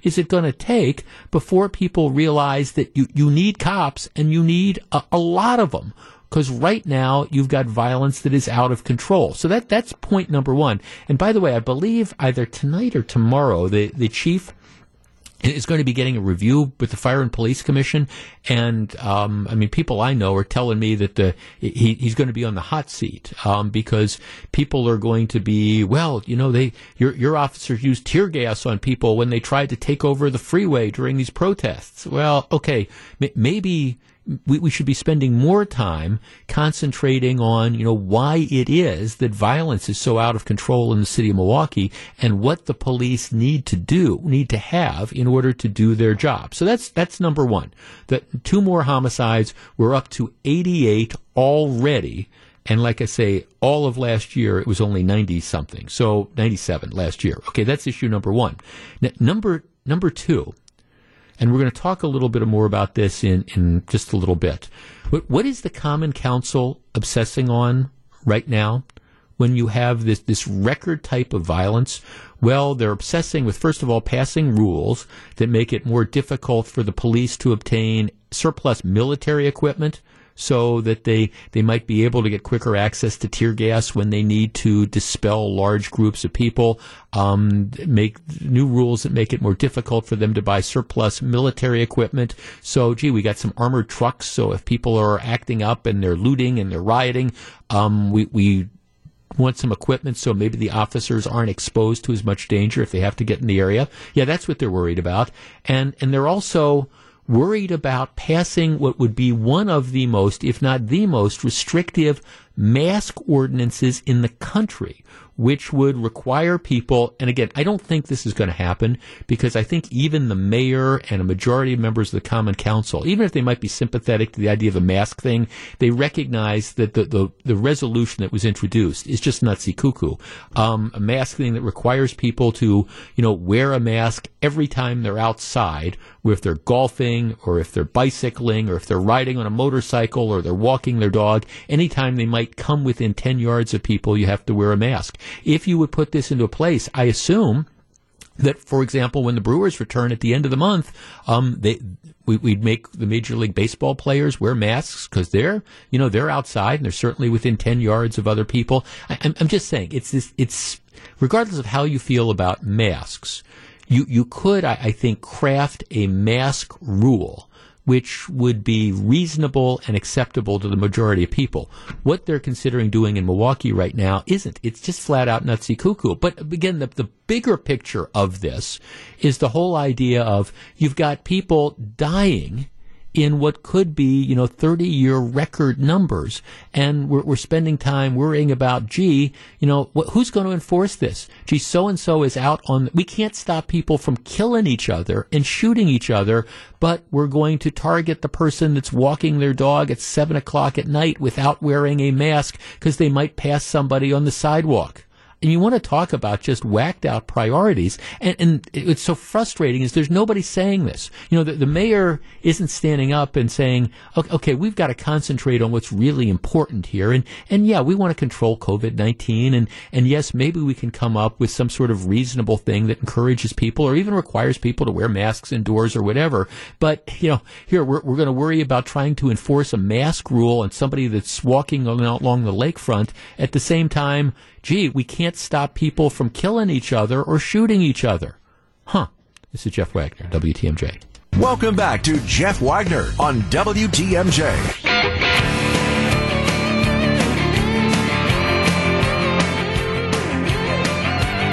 is it going to take before people realize that you, you need cops and you need a, a lot of them? Because right now you've got violence that is out of control. So that that's point number one. And by the way, I believe either tonight or tomorrow the the chief is going to be getting a review with the Fire and Police Commission, and um, I mean, people I know are telling me that the he, he's going to be on the hot seat um, because people are going to be well, you know, they your your officers used tear gas on people when they tried to take over the freeway during these protests. Well, okay, m- maybe we, we should be spending more time concentrating on, you know, why it is that violence is so out of control in the city of Milwaukee and what the police need to do, need to have in order to do their job. So that's, that's number one. That two more homicides. We're up to 88 already. And like I say, all of last year, it was only 90 something. So 97 last year. Okay. That's issue number one. Number, number two, and we're going to talk a little bit more about this in, in just a little bit. What, what is the Common Council obsessing on right now when you have this, this record type of violence? Well, they're obsessing with, first of all, passing rules that make it more difficult for the police to obtain surplus military equipment so that they, they might be able to get quicker access to tear gas when they need to dispel large groups of people, um, make new rules that make it more difficult for them to buy surplus military equipment. So, gee, we got some armored trucks. So if people are acting up and they're looting and they're rioting, um, we, we want some equipment so maybe the officers aren't exposed to as much danger if they have to get in the area. Yeah, that's what they're worried about. And, and they're also, worried about passing what would be one of the most, if not the most, restrictive mask ordinances in the country, which would require people, and again, I don't think this is going to happen because I think even the mayor and a majority of members of the Common Council, even if they might be sympathetic to the idea of a mask thing, they recognize that the, the, the resolution that was introduced is just nutsy cuckoo. Um, a mask thing that requires people to, you know, wear a mask every time they're outside, if they're golfing, or if they're bicycling, or if they're riding on a motorcycle, or they're walking their dog, anytime they might come within 10 yards of people, you have to wear a mask. If you would put this into a place, I assume that, for example, when the Brewers return at the end of the month, um, they we, would make the Major League Baseball players wear masks because they're you know they're outside and they're certainly within ten yards of other people. I, am I'm just saying it's this, it's regardless of how you feel about masks, you you could I, I think craft a mask rule which would be reasonable and acceptable to the majority of people. What they're considering doing in Milwaukee right now isn't. It's just flat out nutsy cuckoo. But again, the, the bigger picture of this is the whole idea of you've got people dying in what could be, you know, 30 year record numbers. And we're, we're spending time worrying about, gee, you know, wh- who's going to enforce this? Gee, so and so is out on, we can't stop people from killing each other and shooting each other, but we're going to target the person that's walking their dog at seven o'clock at night without wearing a mask because they might pass somebody on the sidewalk and you want to talk about just whacked out priorities. And, and it's so frustrating is there's nobody saying this. You know, the, the mayor isn't standing up and saying, okay, okay, we've got to concentrate on what's really important here. And, and yeah, we want to control COVID-19. And, and yes, maybe we can come up with some sort of reasonable thing that encourages people or even requires people to wear masks indoors or whatever. But, you know, here we're, we're going to worry about trying to enforce a mask rule on somebody that's walking along the lakefront at the same time gee, we can't stop people from killing each other or shooting each other. Huh. This is Jeff Wagner, WTMJ. Welcome back to Jeff Wagner on WTMJ.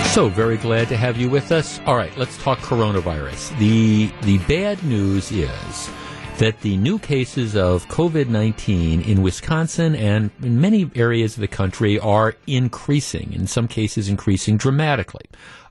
So very glad to have you with us. All right, let's talk coronavirus. The the bad news is that the new cases of COVID 19 in Wisconsin and in many areas of the country are increasing, in some cases, increasing dramatically.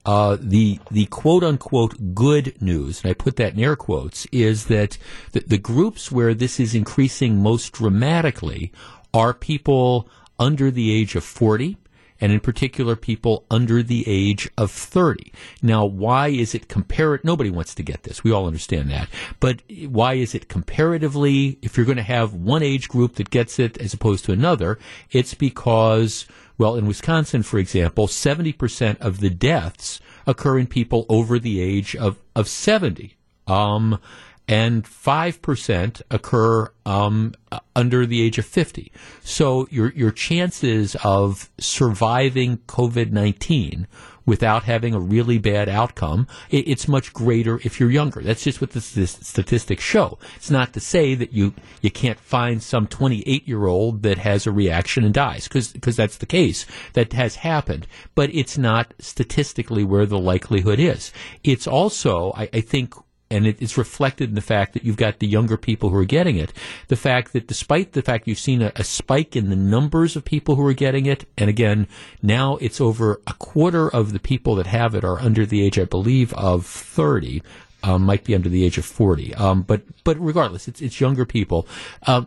Uh, the the quote unquote good news, and I put that in air quotes, is that the, the groups where this is increasing most dramatically are people under the age of 40 and in particular people under the age of 30. Now, why is it comparative? Nobody wants to get this. We all understand that. But why is it comparatively, if you're going to have one age group that gets it as opposed to another, it's because, well, in Wisconsin, for example, 70% of the deaths occur in people over the age of, of 70. Um, and 5% occur um, under the age of 50. So your, your chances of surviving COVID 19 without having a really bad outcome, it, it's much greater if you're younger. That's just what the statistics show. It's not to say that you, you can't find some 28 year old that has a reaction and dies, because that's the case. That has happened. But it's not statistically where the likelihood is. It's also, I, I think, and it, it's reflected in the fact that you've got the younger people who are getting it. The fact that despite the fact you've seen a, a spike in the numbers of people who are getting it, and again, now it's over a quarter of the people that have it are under the age, I believe, of 30 um, might be under the age of 40. Um, but but regardless, it's it's younger people. Uh,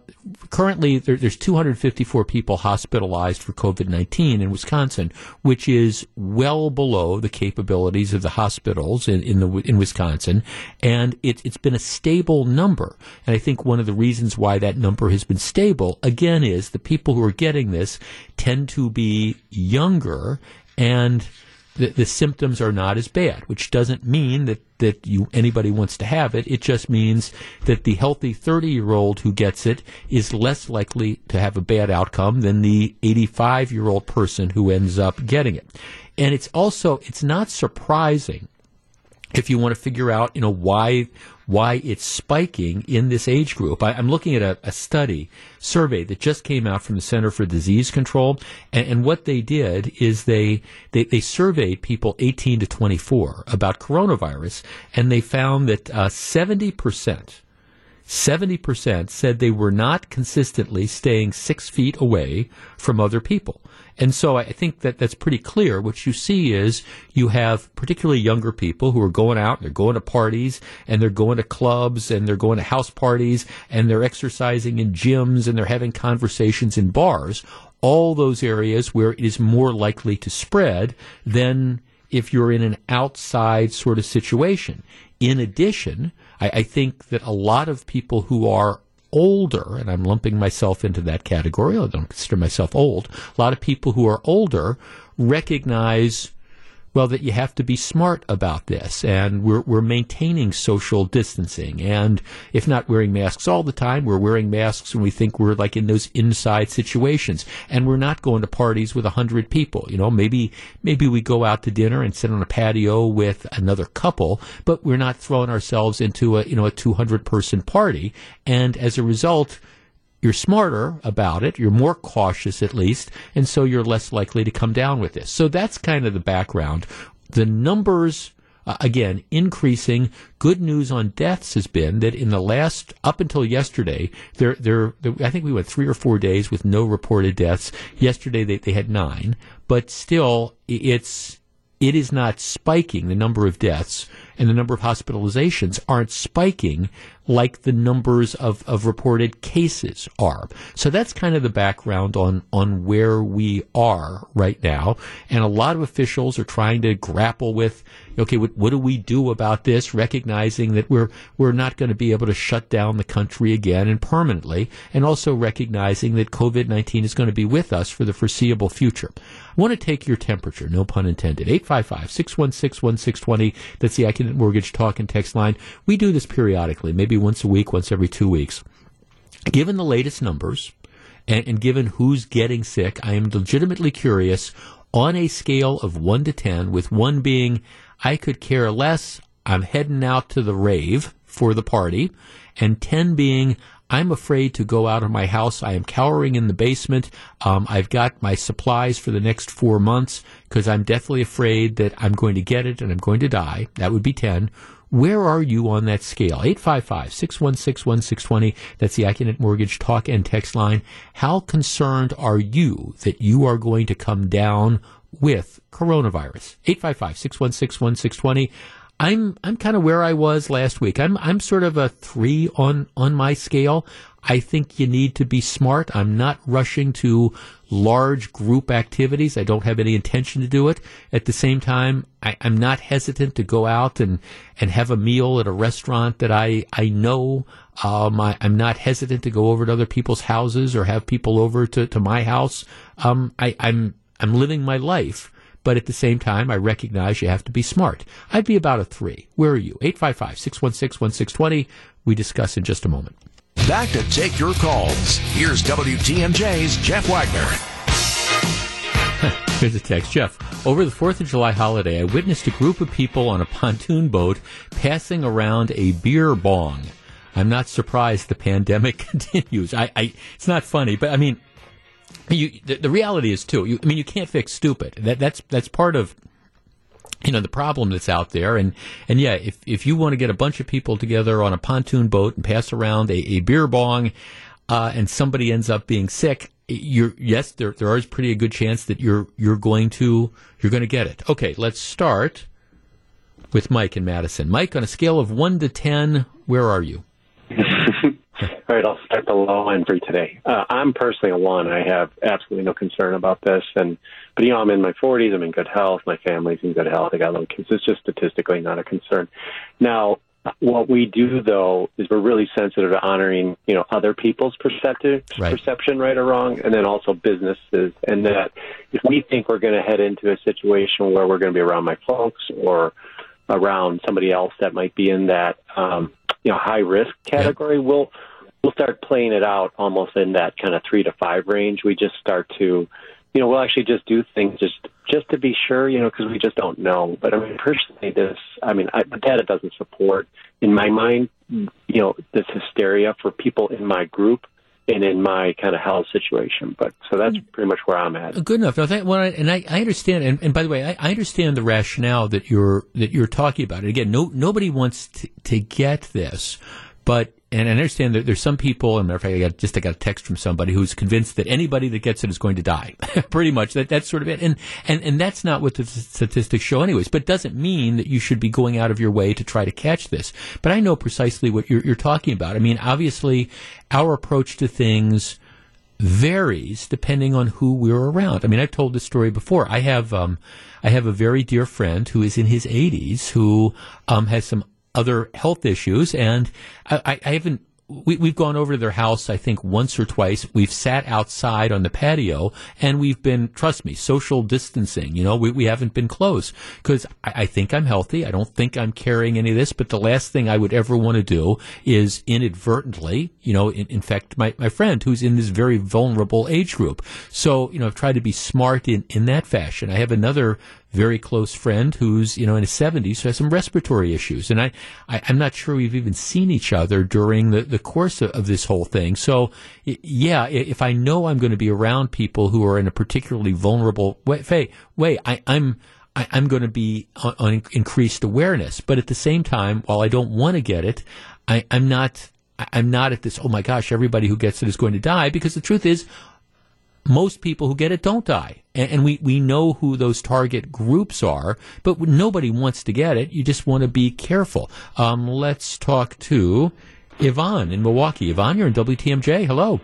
currently, there, there's 254 people hospitalized for COVID-19 in Wisconsin, which is well below the capabilities of the hospitals in in, the, in Wisconsin, and it, it's been a stable number. And I think one of the reasons why that number has been stable, again, is the people who are getting this tend to be younger and the, the symptoms are not as bad, which doesn't mean that, that you anybody wants to have it. It just means that the healthy 30 year old who gets it is less likely to have a bad outcome than the 85 year old person who ends up getting it. And it's also, it's not surprising if you want to figure out, you know, why why it's spiking in this age group. I, am looking at a, a, study survey that just came out from the Center for Disease Control, and, and what they did is they, they, they surveyed people 18 to 24 about coronavirus, and they found that uh, 70 percent 70% said they were not consistently staying six feet away from other people. And so I think that that's pretty clear. What you see is you have particularly younger people who are going out, and they're going to parties, and they're going to clubs, and they're going to house parties, and they're exercising in gyms, and they're having conversations in bars. All those areas where it is more likely to spread than if you're in an outside sort of situation. In addition, I, I think that a lot of people who are older, and I'm lumping myself into that category, I don't consider myself old, a lot of people who are older recognize well, that you have to be smart about this. And we're, we're maintaining social distancing. And if not wearing masks all the time, we're wearing masks when we think we're like in those inside situations. And we're not going to parties with a hundred people. You know, maybe, maybe we go out to dinner and sit on a patio with another couple, but we're not throwing ourselves into a, you know, a 200 person party. And as a result, you're smarter about it, you're more cautious at least, and so you're less likely to come down with this. So that's kind of the background. The numbers uh, again, increasing. Good news on deaths has been that in the last, up until yesterday, there, there, I think we went three or four days with no reported deaths. Yesterday they, they had nine, but still, it's, it is not spiking the number of deaths and the number of hospitalizations aren't spiking like the numbers of, of reported cases are. So that's kind of the background on, on where we are right now. And a lot of officials are trying to grapple with, okay, what, what do we do about this? Recognizing that we're, we're not going to be able to shut down the country again and permanently. And also recognizing that COVID-19 is going to be with us for the foreseeable future. I want to take your temperature, no pun intended. 855-616-1620. That's the Accunet Mortgage Talk and Text line. We do this periodically, maybe once a week, once every two weeks. Given the latest numbers, and, and given who's getting sick, I am legitimately curious on a scale of 1 to 10, with 1 being I could care less, I'm heading out to the rave for the party, and 10 being I'm afraid to go out of my house. I am cowering in the basement. Um, I've got my supplies for the next four months because I'm deathly afraid that I'm going to get it and I'm going to die. That would be 10. Where are you on that scale? 855 616 1620. That's the Accunet Mortgage talk and text line. How concerned are you that you are going to come down with coronavirus? 855 616 1620. I'm I'm kind of where I was last week. I'm I'm sort of a three on on my scale. I think you need to be smart. I'm not rushing to large group activities. I don't have any intention to do it. At the same time, I, am not hesitant to go out and, and have a meal at a restaurant that I, I know. Um, I, am not hesitant to go over to other people's houses or have people over to, to my house. Um, I, I'm, I'm living my life. But at the same time, I recognize you have to be smart. I'd be about a three. Where are you? 855 616 1620. We discuss in just a moment. Back to take your calls. Here's WTMJ's Jeff Wagner. [laughs] Here's a text. Jeff, over the 4th of July holiday, I witnessed a group of people on a pontoon boat passing around a beer bong. I'm not surprised the pandemic [laughs] continues. I, I it's not funny, but I mean, you, the, the reality is too. You, I mean, you can't fix stupid. That, that's that's part of you know the problem that's out there and and yeah if if you want to get a bunch of people together on a pontoon boat and pass around a, a beer bong uh, and somebody ends up being sick you're yes there there is pretty a good chance that you're you're going to you're going to get it okay let's start with Mike in Madison Mike on a scale of 1 to 10 where are you [laughs] All right, I'll start the low end for you today. Uh, I'm personally a one. I have absolutely no concern about this, and but you know I'm in my 40s. I'm in good health. My family's in good health. I got little kids. It's just statistically not a concern. Now, what we do though is we're really sensitive to honoring you know other people's perceptive right. perception, right or wrong, and then also businesses. And that if we think we're going to head into a situation where we're going to be around my folks or around somebody else that might be in that um, you know high risk category, yep. we'll we'll start playing it out almost in that kind of three to five range. We just start to, you know, we'll actually just do things just just to be sure, you know, because we just don't know. But I mean, personally, this, I mean, I, the data doesn't support, in my mind, you know, this hysteria for people in my group and in my kind of health situation. But so that's mm. pretty much where I'm at. Good enough. No, that, well, and I, I understand. And, and, by the way, I, I, understand the rationale that you're that you're talking about. And again, no nobody wants to, to get this, but and I understand that there's some people, and matter of fact, I got just I got a text from somebody who's convinced that anybody that gets it is going to die. [laughs] Pretty much that that's sort of it, and and and that's not what the statistics show, anyways. But doesn't mean that you should be going out of your way to try to catch this. But I know precisely what you're, you're talking about. I mean, obviously, our approach to things varies depending on who we're around. I mean, I've told this story before. I have um, I have a very dear friend who is in his 80s who um, has some other health issues. And I, I haven't we, have gone over to their house, I think, once or twice. We've sat outside on the patio and we've been, trust me, social distancing. You know, we, we haven't been close because I, I, think I'm healthy. I don't think I'm carrying any of this, but the last thing I would ever want to do is inadvertently, you know, in, infect my, my friend who's in this very vulnerable age group. So, you know, I've tried to be smart in, in that fashion. I have another very close friend who's you know in his 70s who has some respiratory issues. And I, I am not sure we've even seen each other during the, the course of, of this whole thing. So yeah if I know I'm going to be around people who are in a particularly vulnerable way, way I, I'm I, am going to be on, on, increased awareness. But at the same time while I don't want to get it I, I'm not I'm not at this oh my gosh everybody who gets it is going to die. Because the truth is most people who get it don't die. And, and, we, we know who those target groups are, but nobody wants to get it. You just want to be careful. Um, let's talk to Yvonne in Milwaukee. Yvonne, you're in WTMJ. Hello.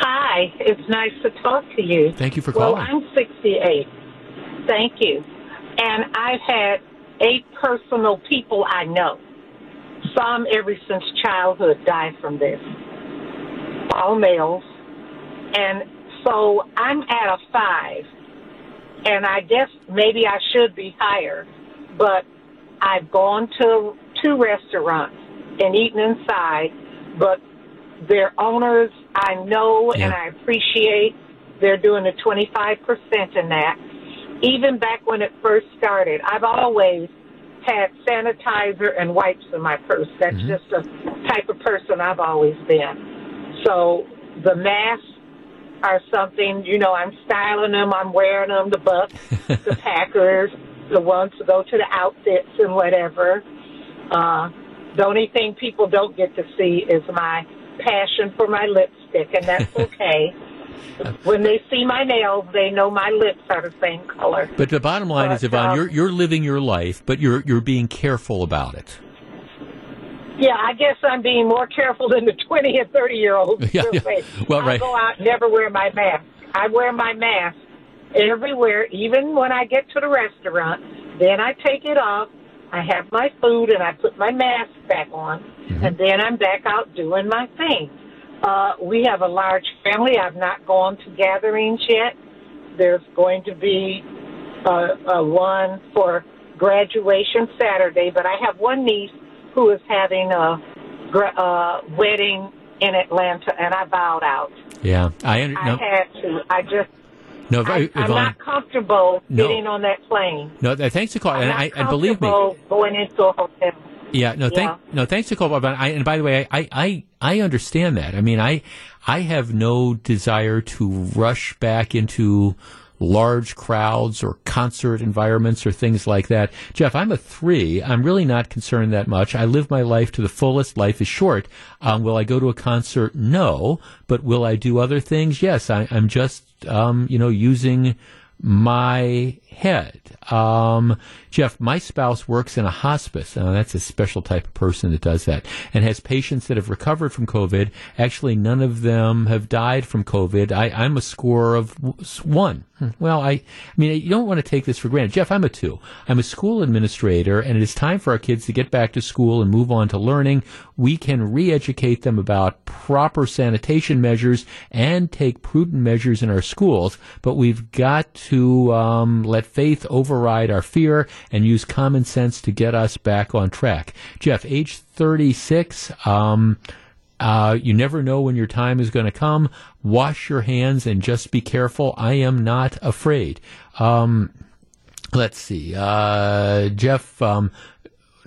Hi, it's nice to talk to you. Thank you for calling. Well, I'm 68. Thank you. And I've had eight personal people I know. Some ever since childhood die from this. All males and so I'm at a five. And I guess maybe I should be higher, but I've gone to two restaurants and eaten inside, but their owners I know yeah. and I appreciate. They're doing a 25% in that. Even back when it first started, I've always had sanitizer and wipes in my purse. That's mm-hmm. just a type of person I've always been. So the mask are something, you know, I'm styling them, I'm wearing them, the Bucks, [laughs] the Packers, the ones who go to the outfits and whatever. Uh, the only thing people don't get to see is my passion for my lipstick, and that's [laughs] okay. when they see my nails, they know my lips are the same color. But the bottom line But, is, Yvonne, um, you're you're living your life, but you're you're being careful about it. Yeah, I guess I'm being more careful than the 20 and 30 year olds. [laughs] Yeah, yeah. Well, I right. go out and never wear my mask. I wear my mask everywhere, even when I get to the restaurant. Then I take it off. I have my food and I put my mask back on, Mm-hmm. and then I'm back out doing my thing. Uh, we have a large family. I've not gone to gatherings yet. There's going to be uh, uh, one for graduation Saturday, but I have one niece who is having a gra- uh, wedding in Atlanta, and I bowed out. Yeah, I under, I no, had to. I just, no, I, I'm not comfortable No. getting on that plane. no. th- Thanks to call, I'm and I and believe me, going into a hotel. Yeah, no, thank Yeah. no, thanks to call. I, and by the way, I, I I understand that. I mean, I I have no desire to rush back into large crowds or concert environments or things like that. Jeff, I'm a three. I'm really not concerned that much. I live my life to the fullest. Life is short. Um, will I go to a concert? No. But will I do other things? Yes. I, I'm just, um, you know, using my head. Um, Jeff, my spouse works in a hospice. Now, that's a special type of person that does that and has patients that have recovered from COVID. Actually, none of them have died from COVID. I, I'm a score of one. Hmm. Well, I, I mean, you don't want to take this for granted. Jeff, I'm a two. I'm a school administrator, and it is time for our kids to get back to school and move on to learning. We can re-educate them about proper sanitation measures and take prudent measures in our schools, but we've got to um, let faith override our fear and use common sense to get us back on track. Jeff, age 36, um, uh, you never know when your time is going to come. Wash your hands and just be careful. I am not afraid. Um, let's see. Uh, Jeff, um,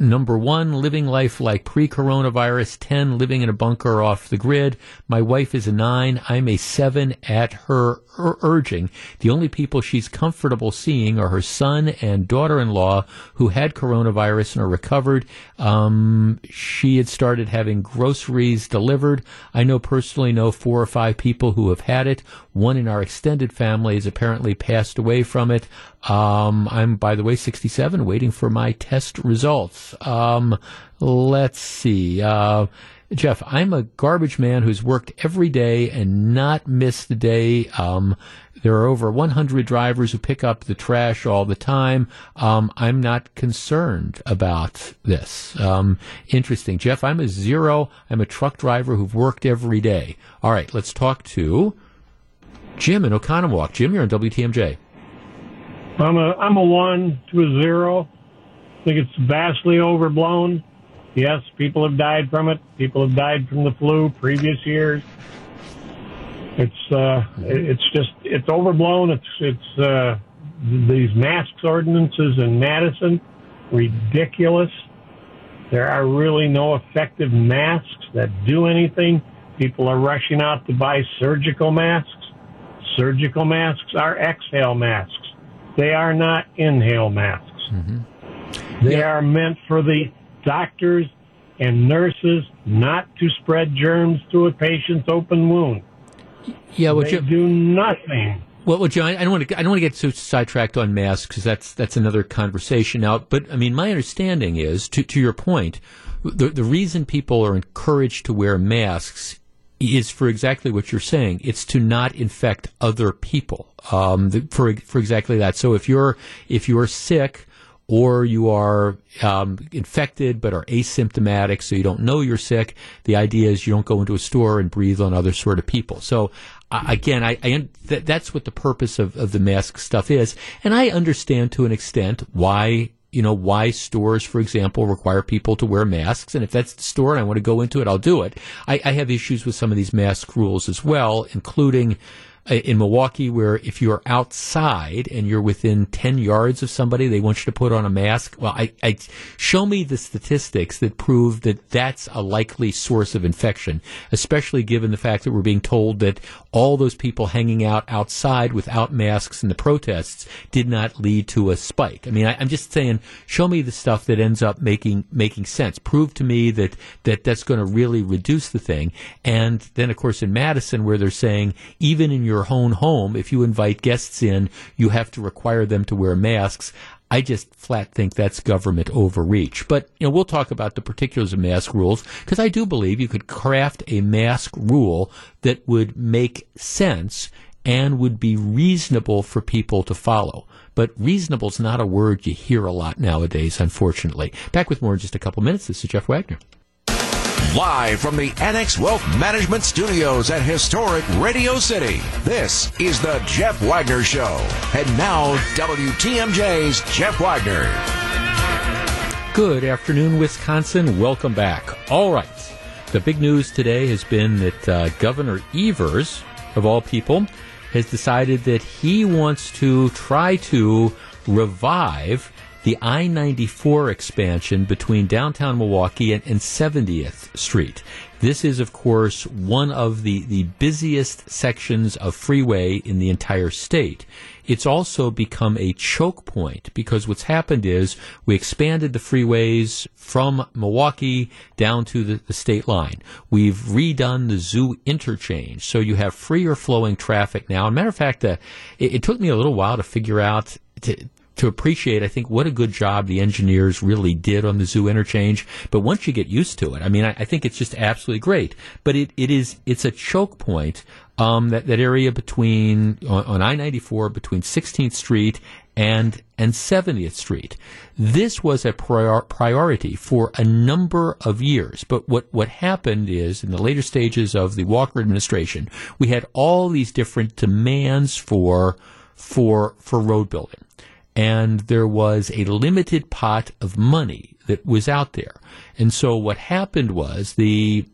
number one, living life like pre coronavirus. 10, living in a bunker off the grid. My wife is a nine. I'm a seven at her ur- urging. The only people she's comfortable seeing are her son and daughter in law who had coronavirus and are recovered. Um, she had started having groceries delivered. I know personally know four or five people who have had it. One in our extended family has apparently passed away from it. Um, I'm, by the way, 67, waiting for my test results. Um, let's see. Uh, Jeff, I'm a garbage man who's worked every day and not missed a day. Um, there are over 100 drivers who pick up the trash all the time. Um, I'm not concerned about this. Um, interesting. Jeff, I'm a zero. I'm a truck driver who've worked every day. All right, let's talk to Jim in Oconomowoc. Jim, you're on WTMJ. I'm a I'm a one to a zero. I think it's vastly overblown. Yes, people have died from it. People have died from the flu previous years. It's uh, it's just it's overblown. It's it's uh, these masks ordinances in Madison ridiculous. There are really no effective masks that do anything. People are rushing out to buy surgical masks. Surgical masks are exhale masks. They are not inhale masks. Mm-hmm. They are meant for the doctors and nurses not to spread germs to a patient's open wound. Yeah, well, They Jim, do nothing. Well, well, John, I don't want to. I don't want to get too sidetracked on masks because that's that's another conversation now. But I mean, my understanding is, to to your point, the the reason people are encouraged to wear masks is for exactly what you're saying. It's to not infect other people. Um, the, for for exactly that. So if you're if you're sick or you are um, infected but are asymptomatic, so you don't know you're sick. The idea is you don't go into a store and breathe on other sort of people. So again, I, I th- that's what the purpose of, of the mask stuff is, and I understand to an extent why you know why stores, for example, require people to wear masks. And if that's the store and I want to go into it, I'll do it. I, I have issues with some of these mask rules as well, including Uh, in Milwaukee where if you're outside and you're within 10 yards of somebody, they want you to put on a mask. Well, I, I show me the statistics that prove that that's a likely source of infection, especially given the fact that we're being told that all those people hanging out outside without masks in the protests did not lead to a spike. I mean, I, I'm just saying, show me the stuff that ends up making making sense. Prove to me that that that's going to really reduce the thing. And then, of course, in Madison, where they're saying even in your own home, if you invite guests in, you have to require them to wear masks. I just flat think that's government overreach. But you know, we'll talk about the particulars of mask rules because I do believe you could craft a mask rule that would make sense and would be reasonable for people to follow. But reasonable is not a word you hear a lot nowadays, unfortunately. Back with more in just a couple minutes. This is Jeff Wagner. Live from the Annex Wealth Management Studios at historic Radio City, this is the Jeff Wagner Show. And now, WTMJ's Jeff Wagner. Good afternoon, Wisconsin. Welcome back. All right. The big news today has been that uh, Governor Evers, of all people, has decided that he wants to try to revive the I 94 expansion between downtown Milwaukee and, and 70th Street. This is, of course, one of the, the busiest sections of freeway in the entire state. It's also become a choke point because what's happened is we expanded the freeways from Milwaukee down to the, the state line. We've redone the zoo interchange, so you have freer flowing traffic now. And matter of fact, uh, it, it took me a little while to figure out to, to appreciate, I think, what a good job the engineers really did on the zoo interchange. But once you get used to it, I mean, I, I think it's just absolutely great. But it, it is, it's a choke point, um, that, that area between, on, on I-94, between 16th Street and, and 70th Street. This was a prior, priority for a number of years. But what, what happened is, in the later stages of the Walker administration, we had all these different demands for, for, for road building and there was a limited pot of money that was out there. And so what happened was the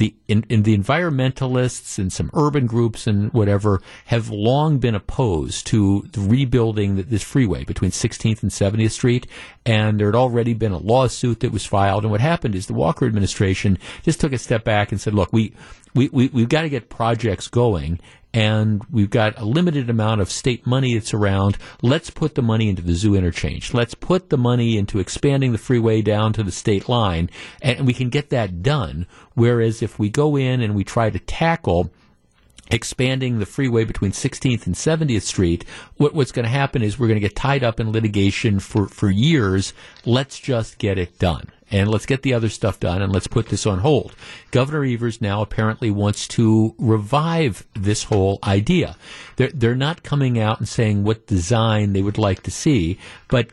the in, in, the environmentalists and some urban groups and whatever have long been opposed to rebuilding this freeway between 16th and 70th Street, and there had already been a lawsuit that was filed. And what happened is the Walker administration just took a step back and said, "Look, we we, we we've got to get projects going, and we've got a limited amount of state money that's around. Let's put the money into the zoo interchange. Let's put the money into expanding the freeway down to the state line, and we can get that done. Whereas if we go in and we try to tackle expanding the freeway between 16th and 70th Street, what, what's going to happen is we're going to get tied up in litigation for, for years. Let's just get it done and let's get the other stuff done and let's put this on hold. Governor Evers now apparently wants to revive this whole idea. They're, they're not coming out and saying what design they would like to see, but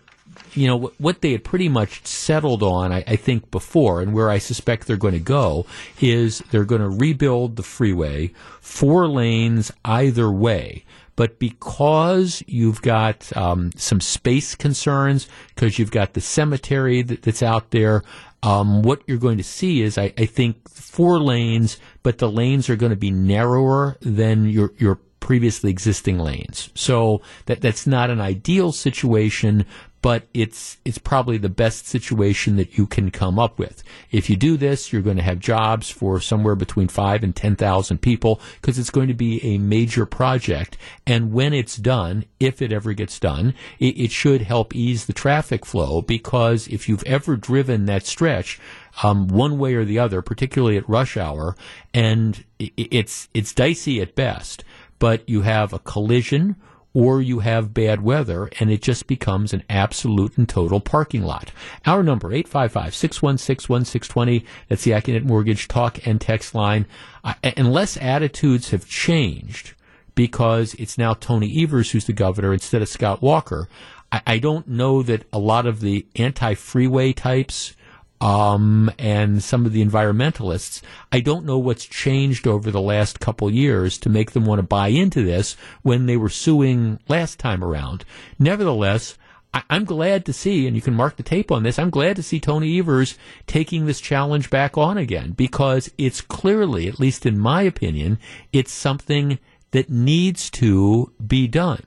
you know what they had pretty much settled on, I, I, think before, and where I suspect they're going to go is they're going to rebuild the freeway, four lanes either way. But because you've got um, some space concerns, because you've got the cemetery that, that's out there, um, what you're going to see is, I, I, think, four lanes, but the lanes are going to be narrower than your your previously existing lanes. So that that's not an ideal situation, but it's it's probably the best situation that you can come up with. If you do this, you're going to have jobs for somewhere between five and ten thousand people because it's going to be a major project. And when it's done, if it ever gets done, it, it should help ease the traffic flow because if you've ever driven that stretch. Um, one way or the other, particularly at rush hour, and it's it's dicey at best. But you have a collision or you have bad weather and it just becomes an absolute and total parking lot. Our number, 855-616-1620. That's the Accunet Mortgage talk and text line. Uh, unless attitudes have changed because it's now Tony Evers who's the governor instead of Scott Walker, I, I don't know that a lot of the anti-freeway types um, and some of the environmentalists. I don't know what's changed over the last couple years to make them want to buy into this when they were suing last time around. Nevertheless, I- I'm glad to see, and you can mark the tape on this, I'm glad to see Tony Evers taking this challenge back on again because it's clearly, at least in my opinion, it's something that needs to be done.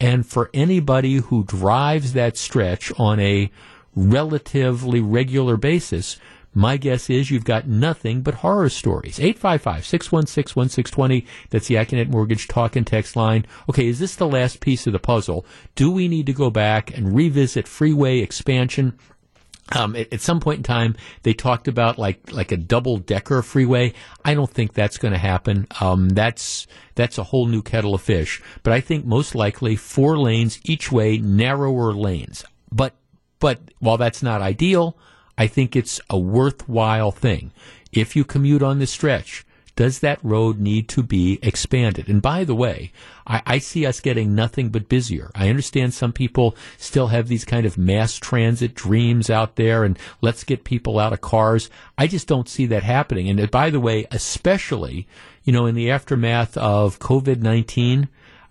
And for anybody who drives that stretch on a relatively regular basis, my guess is you've got nothing but horror stories. 855-616-1620. That's the Accunet Mortgage talk and text line. Okay, is this the last piece of the puzzle? Do we need to go back and revisit freeway expansion? Um, at, at, some point in time, they talked about like like a double decker freeway. I don't think that's going to happen. Um, that's that's a whole new kettle of fish. But I think most likely four lanes each way, narrower lanes. But but while that's not ideal, I think it's a worthwhile thing. If you commute on this stretch, does that road need to be expanded? And by the way, I, I, see us getting nothing but busier. I understand some people still have these kind of mass transit dreams out there and let's get people out of cars. I just don't see that happening. And by the way, especially, you know, in the aftermath of COVID 19,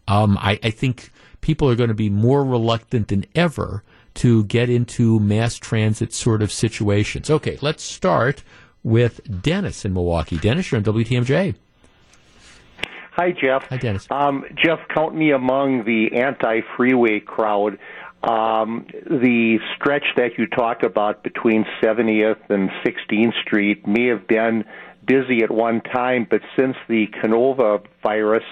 um, I, I think people are going to be more reluctant than ever to get into mass transit sort of situations. Okay, let's start with Dennis in Milwaukee. Dennis, you're on WTMJ. Hi, Jeff. Hi, Dennis. Um, Jeff, count me among the anti-freeway crowd. Um, the stretch that you talk about between 70th and 16th Street may have been busy at one time, but since the Canova virus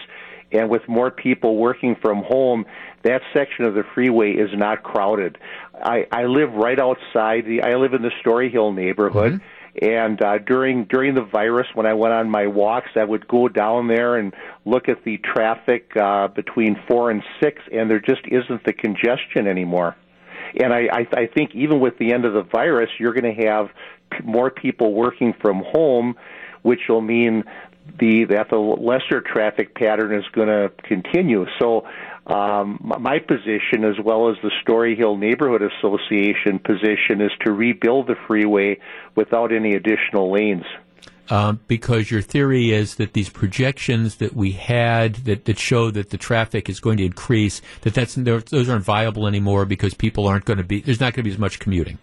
and with more people working from home, that section of the freeway is not crowded. I, I live right outside the. I live in the Story Hill neighborhood. Mm-hmm. And uh, during during the virus, when I went on my walks, I would go down there and look at the traffic uh, between four and six, and there just isn't the congestion anymore. And I, I, I think even with the end of the virus, you're going to have p- more people working from home, which will mean the that the lesser traffic pattern is going to continue. So um, my position, as well as the Story Hill Neighborhood Association position, is to rebuild the freeway without any additional lanes. Um, because your theory is that these projections that we had that, that show that the traffic is going to increase, that that's those aren't viable anymore because people aren't going to be there's not going to be as much commuting.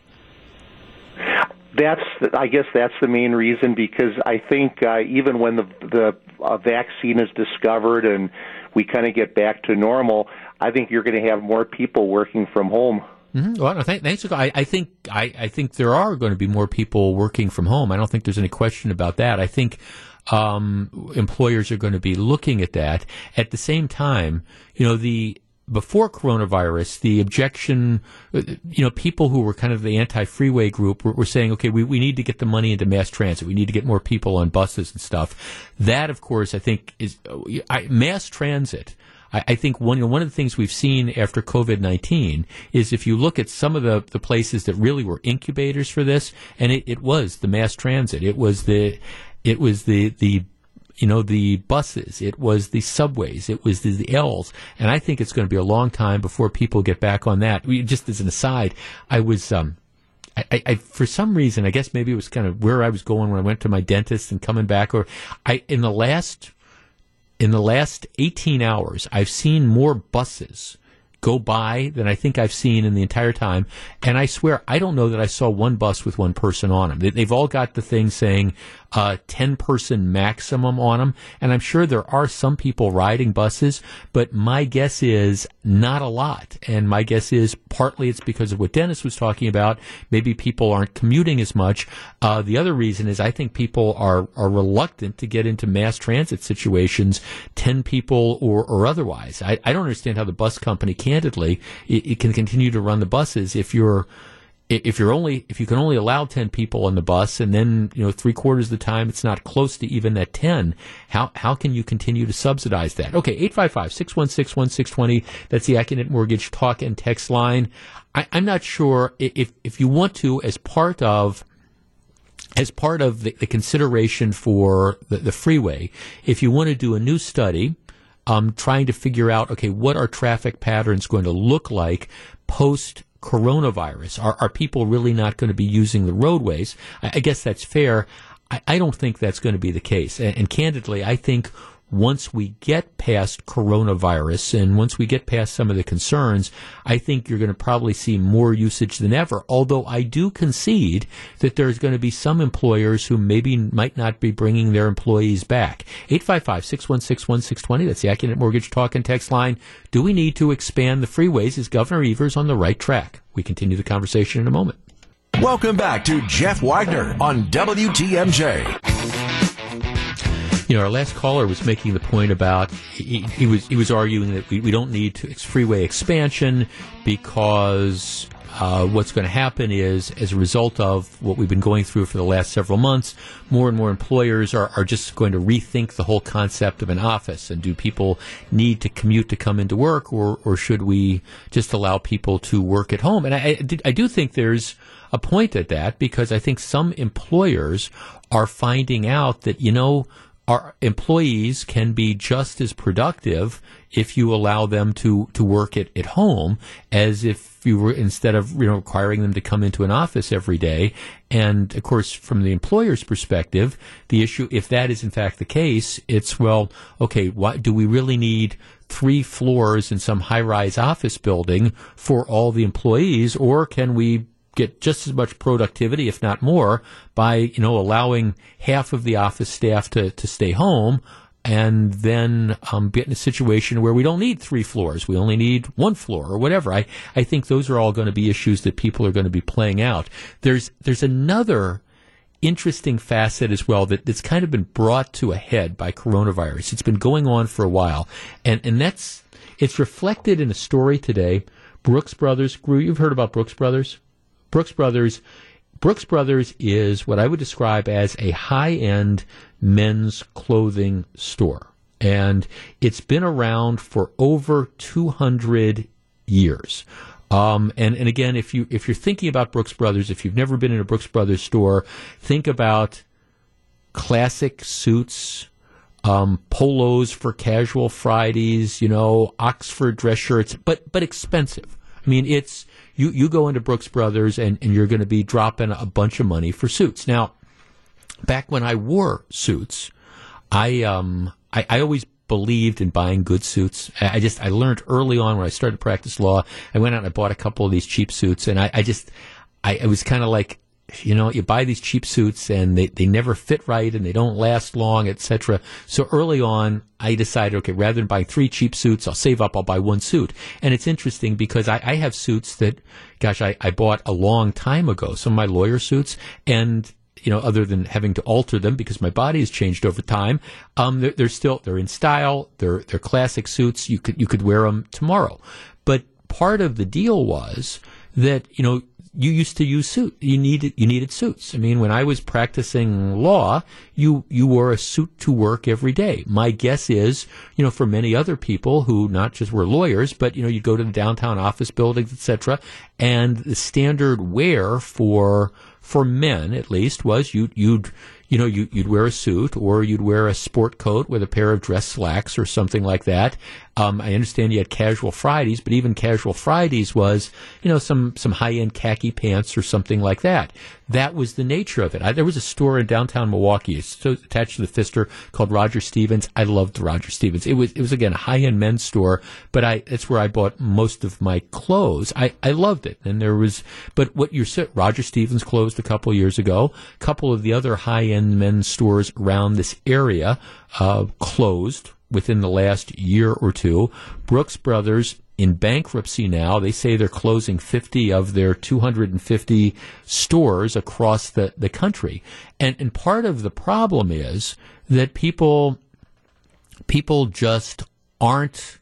That's I guess that's the main reason because I think uh, even when the the uh, vaccine is discovered and we kind of get back to normal, I think you're going to have more people working from home. Mm-hmm. Well, th- thanks. I, I think I, I, think there are going to be more people working from home. I don't think there's any question about that. I think um, employers are going to be looking at that. At the same time, you know the before coronavirus, the objection, uh, you know, people who were kind of the anti-freeway group were, were, saying, okay, we, we need to get the money into mass transit. We need to get more people on buses and stuff. That, of course, I think is I, mass transit. I, think one, one of the things we've seen after COVID-19 is if you look at some of the, the places that really were incubators for this, and it, it was the mass transit. It was the, it was the, the you know, the buses, it was the subways, it was the, the L's, and I think it's going to be a long time before people get back on that. We, just as an aside, I was, um, I, I, for some reason, I guess maybe it was kind of where I was going when I went to my dentist and coming back, or I, in the last, in the last 18 hours, I've seen more buses go by than I think I've seen in the entire time. And I swear, I don't know that I saw one bus with one person on them. They've all got the thing saying uh, 10 person maximum on them. And I'm sure there are some people riding buses, but my guess is not a lot. And my guess is partly it's because of what Dennis was talking about. Maybe people aren't commuting as much. Uh, the other reason is I think people are, are reluctant to get into mass transit situations, 10 people or, or otherwise. I, I don't understand how the bus company, candidly, it, it can continue to run the buses if you're if you're only if you can only allow 10 people on the bus and then you know three quarters of the time it's not close to even that 10 how how can you continue to subsidize that? Okay 855-616-1620 that's the Accunet mortgage talk and text line. I, i'm not sure if if you want to as part of as part of the, the consideration for the, the freeway if you want to do a new study um, trying to figure out, okay, what are traffic patterns going to look like post coronavirus? Are, are people really not going to be using the roadways? I, I guess that's fair. I, I, don't think that's going to be the case. And, and candidly, I think once we get past coronavirus and once we get past some of the concerns, I think you're going to probably see more usage than ever. Although I do concede that there's going to be some employers who maybe might not be bringing their employees back. 855-616-1620. That's the Accunet Mortgage Talk and Text line. Do we need to expand the freeways? Is Governor Evers on the right track? We continue the conversation in a moment. Welcome back to Jeff Wagner on WTMJ. You know, our last caller was making the point about he, he was he was arguing that we, we don't need to freeway expansion because uh, what's going to happen is, as a result of what we've been going through for the last several months, more and more employers are, are just going to rethink the whole concept of an office. And do people need to commute to come into work, or, or should we just allow people to work at home? And I, I do think there's a point at that because I think some employers are finding out that, you know, our employees can be just as productive if you allow them to, to work at, at home as if you were instead of you know requiring them to come into an office every day. And of course, from the employer's perspective, the issue, if that is in fact the case, it's well, okay, what do we really need three floors in some high-rise office building for all the employees, or can we get just as much productivity, if not more, by you know allowing half of the office staff to, to stay home, and then um, get in a situation where we don't need three floors, we only need one floor or whatever. I I think those are all going to be issues that people are going to be playing out. There's there's another interesting facet as well that, that's kind of been brought to a head by coronavirus. It's been going on for a while, and and that's it's reflected in a story today. Brooks Brothers grew. You've heard about Brooks Brothers? Brooks Brothers. Brooks Brothers is what I would describe as a high end men's clothing store. And it's been around for over 200 years. Um, and, and again, if you if you're thinking about Brooks Brothers, if you've never been in a Brooks Brothers store, think about classic suits, um, polos for casual Fridays, you know, Oxford dress shirts, but but expensive. I mean, it's you, you go into Brooks Brothers and, and you're going to be dropping a bunch of money for suits. Now, back when I wore suits, I, um, I, I always believed in buying good suits. I just, I learned early on when I started to practice law, I went out and I bought a couple of these cheap suits and I, I just, I, I was kind of like, you know, you buy these cheap suits and they, they never fit right and they don't last long, etc. So early on, I decided, okay, rather than buy three cheap suits, I'll save up, I'll buy one suit. And it's interesting because I, I have suits that, gosh, I, I bought a long time ago, some of my lawyer suits, and you know, other than having to alter them because my body has changed over time, um, they're, they're still they're in style. They're they're classic suits. You could you could wear them tomorrow. But part of the deal was that you know you used to use suit. You needed you needed suits. I mean, when I was practicing law, you you wore a suit to work every day. My guess is, you know, for many other people who not just were lawyers, but you know, you go to the downtown office buildings, etc., and the standard wear for for men at least was you you'd you know, you, would wear a suit or you'd wear a sport coat with a pair of dress slacks or something like that. Um, I understand you had casual Fridays, but even casual Fridays was, you know, some, some high end khaki pants or something like that. That was the nature of it. I, there was a store in downtown Milwaukee so attached to the Pfister called Roger Stevens. I loved Roger Stevens. It was, it was again a high end men's store, but I, that's where I bought most of my clothes. I, I loved it. And there was, but what you're, Roger Stevens closed a couple years ago. A couple of the other high end men's stores around this area, uh, closed within the last year or two. Brooks Brothers in bankruptcy now. They say they're closing 50 of their 250 stores across the, the country. And, and part of the problem is that people, people just aren't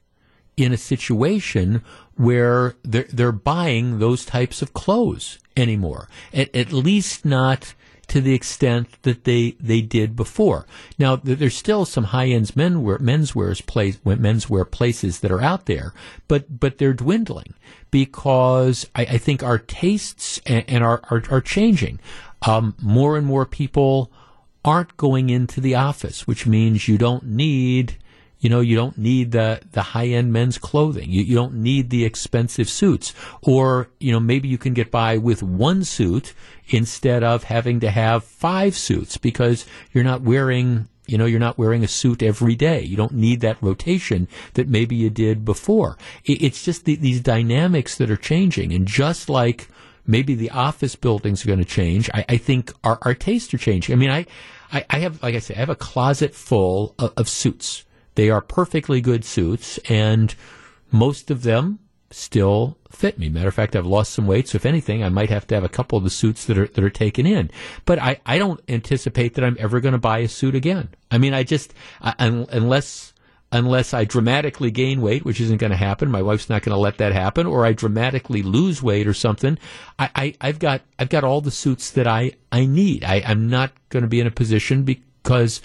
in a situation where they're, they're buying those types of clothes anymore. At, at least not to the extent that they, they did before. Now, there's still some high-end menswear, menswear, place, menswear places that are out there, but, but they're dwindling because I, I think our tastes and, and are, are, are, changing. Um, more and more people aren't going into the office, which means you don't need you know, you don't need the, the high end men's clothing. You, you don't need the expensive suits. Or, you know, maybe you can get by with one suit instead of having to have five suits because you're not wearing you know, you're not wearing a suit every day. You don't need that rotation that maybe you did before. It's just the, these dynamics that are changing. And just like maybe the office buildings are going to change, I, I think our, our tastes are changing. I mean, I, I, I, have, like I say, I have a closet full of, of suits. They are perfectly good suits, and most of them still fit me. Matter of fact, I've lost some weight, so if anything, I might have to have a couple of the suits that are that are taken in. But I, I don't anticipate that I'm ever going to buy a suit again. I mean, I just I, unless unless I dramatically gain weight, which isn't going to happen. My wife's not going to let that happen, or I dramatically lose weight or something. I, I have got I've got all the suits that I I need. I, I'm not going to be in a position because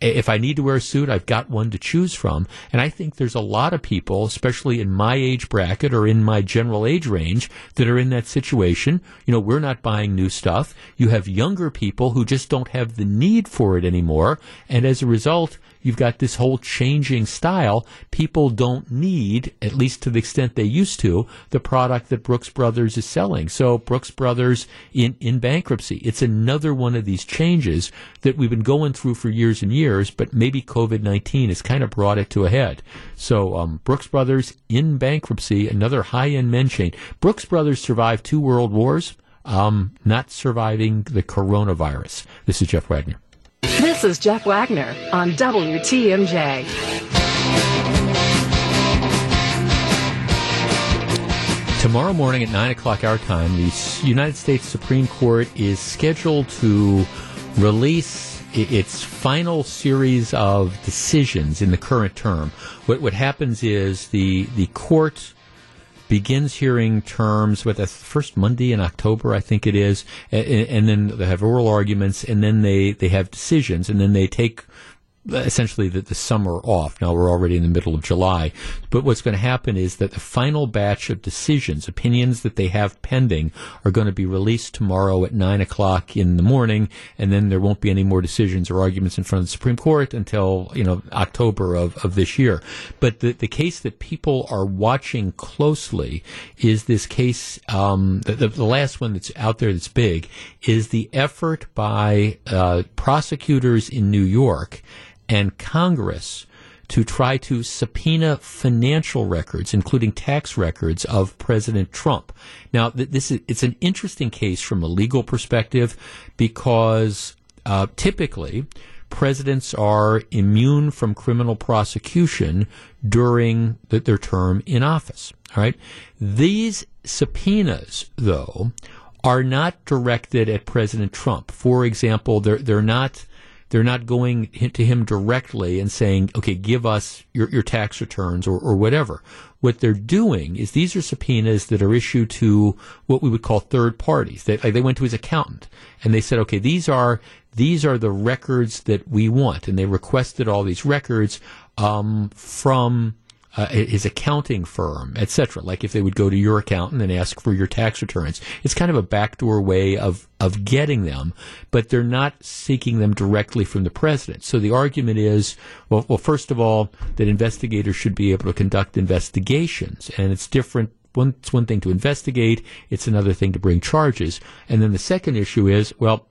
if I need to wear a suit, I've got one to choose from. And I think there's a lot of people, especially in my age bracket or in my general age range, that are in that situation. You know, we're not buying new stuff. You have younger people who just don't have the need for it anymore. And as a result, you've got this whole changing style. People don't need, at least to the extent they used to, the product that Brooks Brothers is selling. So Brooks Brothers in, in bankruptcy. It's another one of these changes that we've been going through for years and years, but maybe COVID-19 has kind of brought it to a head. So um, Brooks Brothers in bankruptcy, another high-end men chain. Brooks Brothers survived two world wars. Um, not surviving the coronavirus. This is Jeff Wagner. This is Jeff Wagner on WTMJ. Tomorrow morning at 9 o'clock our time, the United States Supreme Court is scheduled to release its final series of decisions in the current term. What, what happens is the, the court begins hearing terms with the first Monday in October, I think it is, and, and then they have oral arguments, and then they, they have decisions, and then they take essentially the, the summer off. Now we're already in the middle of July. But what's going to happen is that the final batch of decisions, opinions that they have pending, are going to be released tomorrow at 9 o'clock in the morning, and then there won't be any more decisions or arguments in front of the Supreme Court until, you know, October of, of this year. But the, the case that people are watching closely is this case, um, the, the last one that's out there that's big, is the effort by uh, prosecutors in New York and Congress to try to subpoena financial records, including tax records of President Trump. Now, this is it's an interesting case from a legal perspective because uh, typically presidents are immune from criminal prosecution during the, their term in office. All right, these subpoenas, though, are not directed at President Trump. For example, they're they're not they're not going to him directly and saying, okay, give us your, your tax returns or, or whatever. What they're doing is these are subpoenas that are issued to what we would call third parties. They, like they went to his accountant and they said, okay, these are these are the records that we want, and they requested all these records um, from uh, his accounting firm, etc. Like if they would go to your accountant and ask for your tax returns, it's kind of a backdoor way of of getting them, but they're not seeking them directly from the president. So the argument is, well, well, first of all, that investigators should be able to conduct investigations, and it's different one, it's one thing to investigate, it's another thing to bring charges. And then the second issue is, well,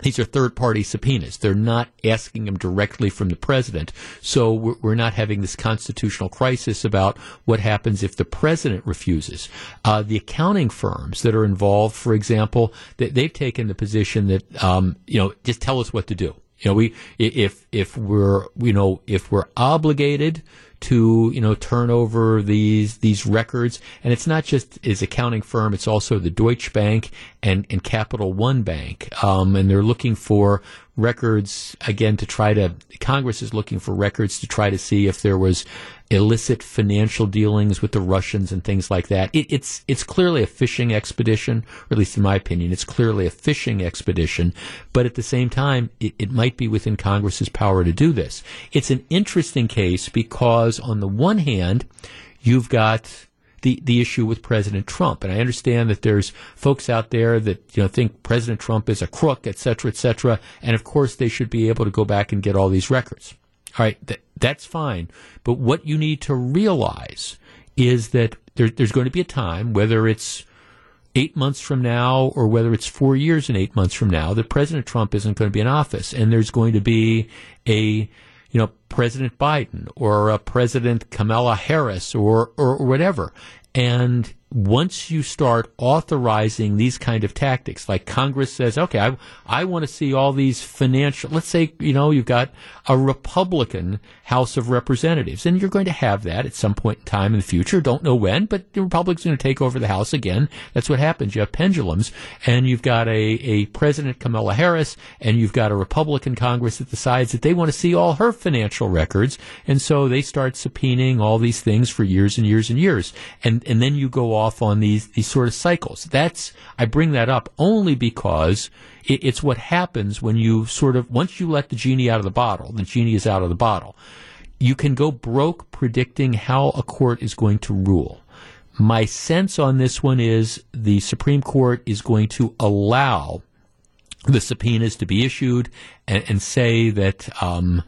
these are third party subpoenas. They're not asking them directly from the president. So we're, not having this constitutional crisis about what happens if the president refuses. Uh, the accounting firms that are involved, for example, they've taken the position that, um, you know, just tell us what to do. You know, we, if, if we're, you know, if we're obligated to you know turn over these these records, and it's not just his accounting firm; it's also the Deutsche Bank and and Capital One Bank, um, and they're looking for records again to try to Congress is looking for records to try to see if there was illicit financial dealings with the Russians and things like that. It, it's it's clearly a fishing expedition, or at least in my opinion, it's clearly a fishing expedition. But at the same time, it, it might be within Congress's power to do this. It's an interesting case because on the one hand, you've got the, the issue with President Trump. And I understand that there's folks out there that you know think President Trump is a crook, et cetera, et cetera. And of course, they should be able to go back and get all these records. All right, th- that's fine. But what you need to realize is that there, there's going to be a time, whether it's eight months from now or whether it's four years and eight months from now that President Trump isn't going to be in office and there's going to be a you know President Biden or a President Kamala Harris or or, or whatever and once you start authorizing these kind of tactics, like Congress says, okay, I, I want to see all these financial, let's say, you know, you've got a Republican House of Representatives, and you're going to have that at some point in time in the future. Don't know when, but the Republicans are going to take over the House again. That's what happens. You have pendulums, and you've got a, a President Kamala Harris, and you've got a Republican Congress that decides that they want to see all her financial records, and so they start subpoenaing all these things for years and years and years. And, and then you go off off on these these sort of cycles. That's I bring that up only because it, it's what happens when you sort of once you let the genie out of the bottle, the genie is out of the bottle. You can go broke predicting how a court is going to rule. My sense on this one is the Supreme Court is going to allow the subpoenas to be issued and, and say that um,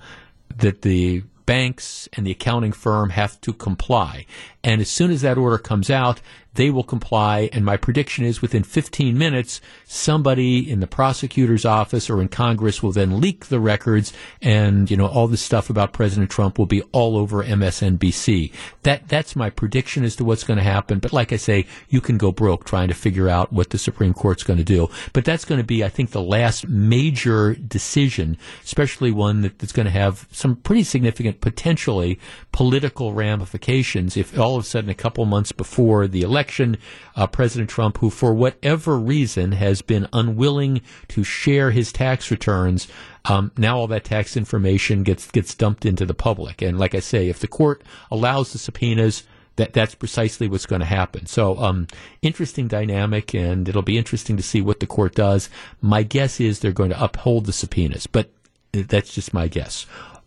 that the banks and the accounting firm have to comply. And as soon as that order comes out, they will comply. And my prediction is within 15 minutes, somebody in the prosecutor's office or in Congress will then leak the records and, you know, all this stuff about President Trump will be all over MSNBC. That, that's my prediction as to what's going to happen. But like I say, you can go broke trying to figure out what the Supreme Court's going to do. But that's going to be, I think, the last major decision, especially one that, that's going to have some pretty significant potentially political ramifications if all of a sudden a couple months before the election, uh, President Trump, who for whatever reason has been unwilling to share his tax returns, um, now all that tax information gets gets dumped into the public. And like I say, if the court allows the subpoenas, that that's precisely what's going to happen. So, um, interesting dynamic, and it'll be interesting to see what the court does. My guess is they're going to uphold the subpoenas, but that's just my guess.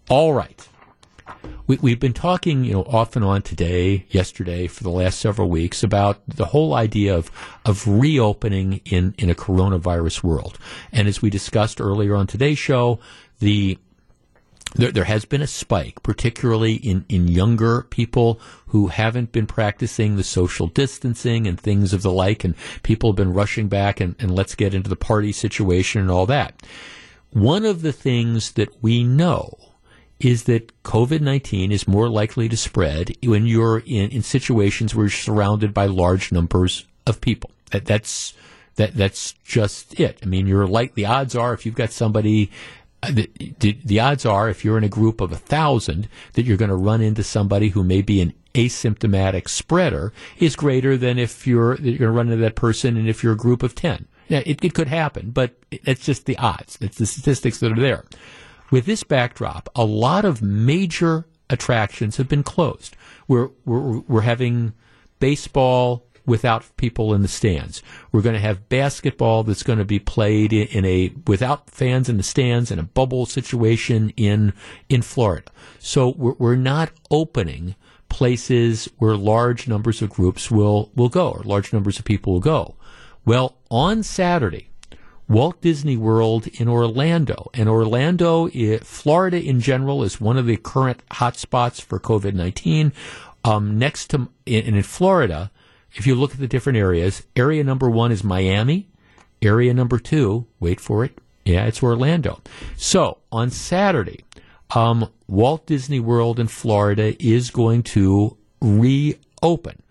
All right we, have been talking, you know, off and on today, yesterday, for the last several weeks about the whole idea of of reopening in in a coronavirus world. And as we discussed earlier on today's show, the there, there has been a spike, particularly in, in younger people who haven't been practicing the social distancing and things of the like, and people have been rushing back and, and let's get into the party situation and all that. One of the things that we know is that COVID 19 is more likely to spread when you're in, in situations where you're surrounded by large numbers of people. That, that's, that, that's just it. I mean, you're like, the odds are if you've got somebody, uh, the, the, the odds are if you're in a group of a thousand that you're going to run into somebody who may be an asymptomatic spreader is greater than if you're, you're going to run into that person and if you're a group of 10. Yeah, it, it could happen, but it's just the odds. It's the statistics that are there. With this backdrop, a lot of major attractions have been closed. We're, we're, we're having baseball without people in the stands. We're going to have basketball that's going to be played in, a without fans in the stands in a bubble situation in in Florida. So we're, we're not opening places where large numbers of groups will will go or large numbers of people will go. Well, on Saturday, Walt Disney World in Orlando. And Orlando, Florida in general, is one of the current hotspots for COVID 19. Um, next to, in, in Florida, if you look at the different areas, area number one is Miami. Area number two, wait for it, yeah, it's Orlando. So on Saturday, um, Walt Disney World in Florida is going to reopen.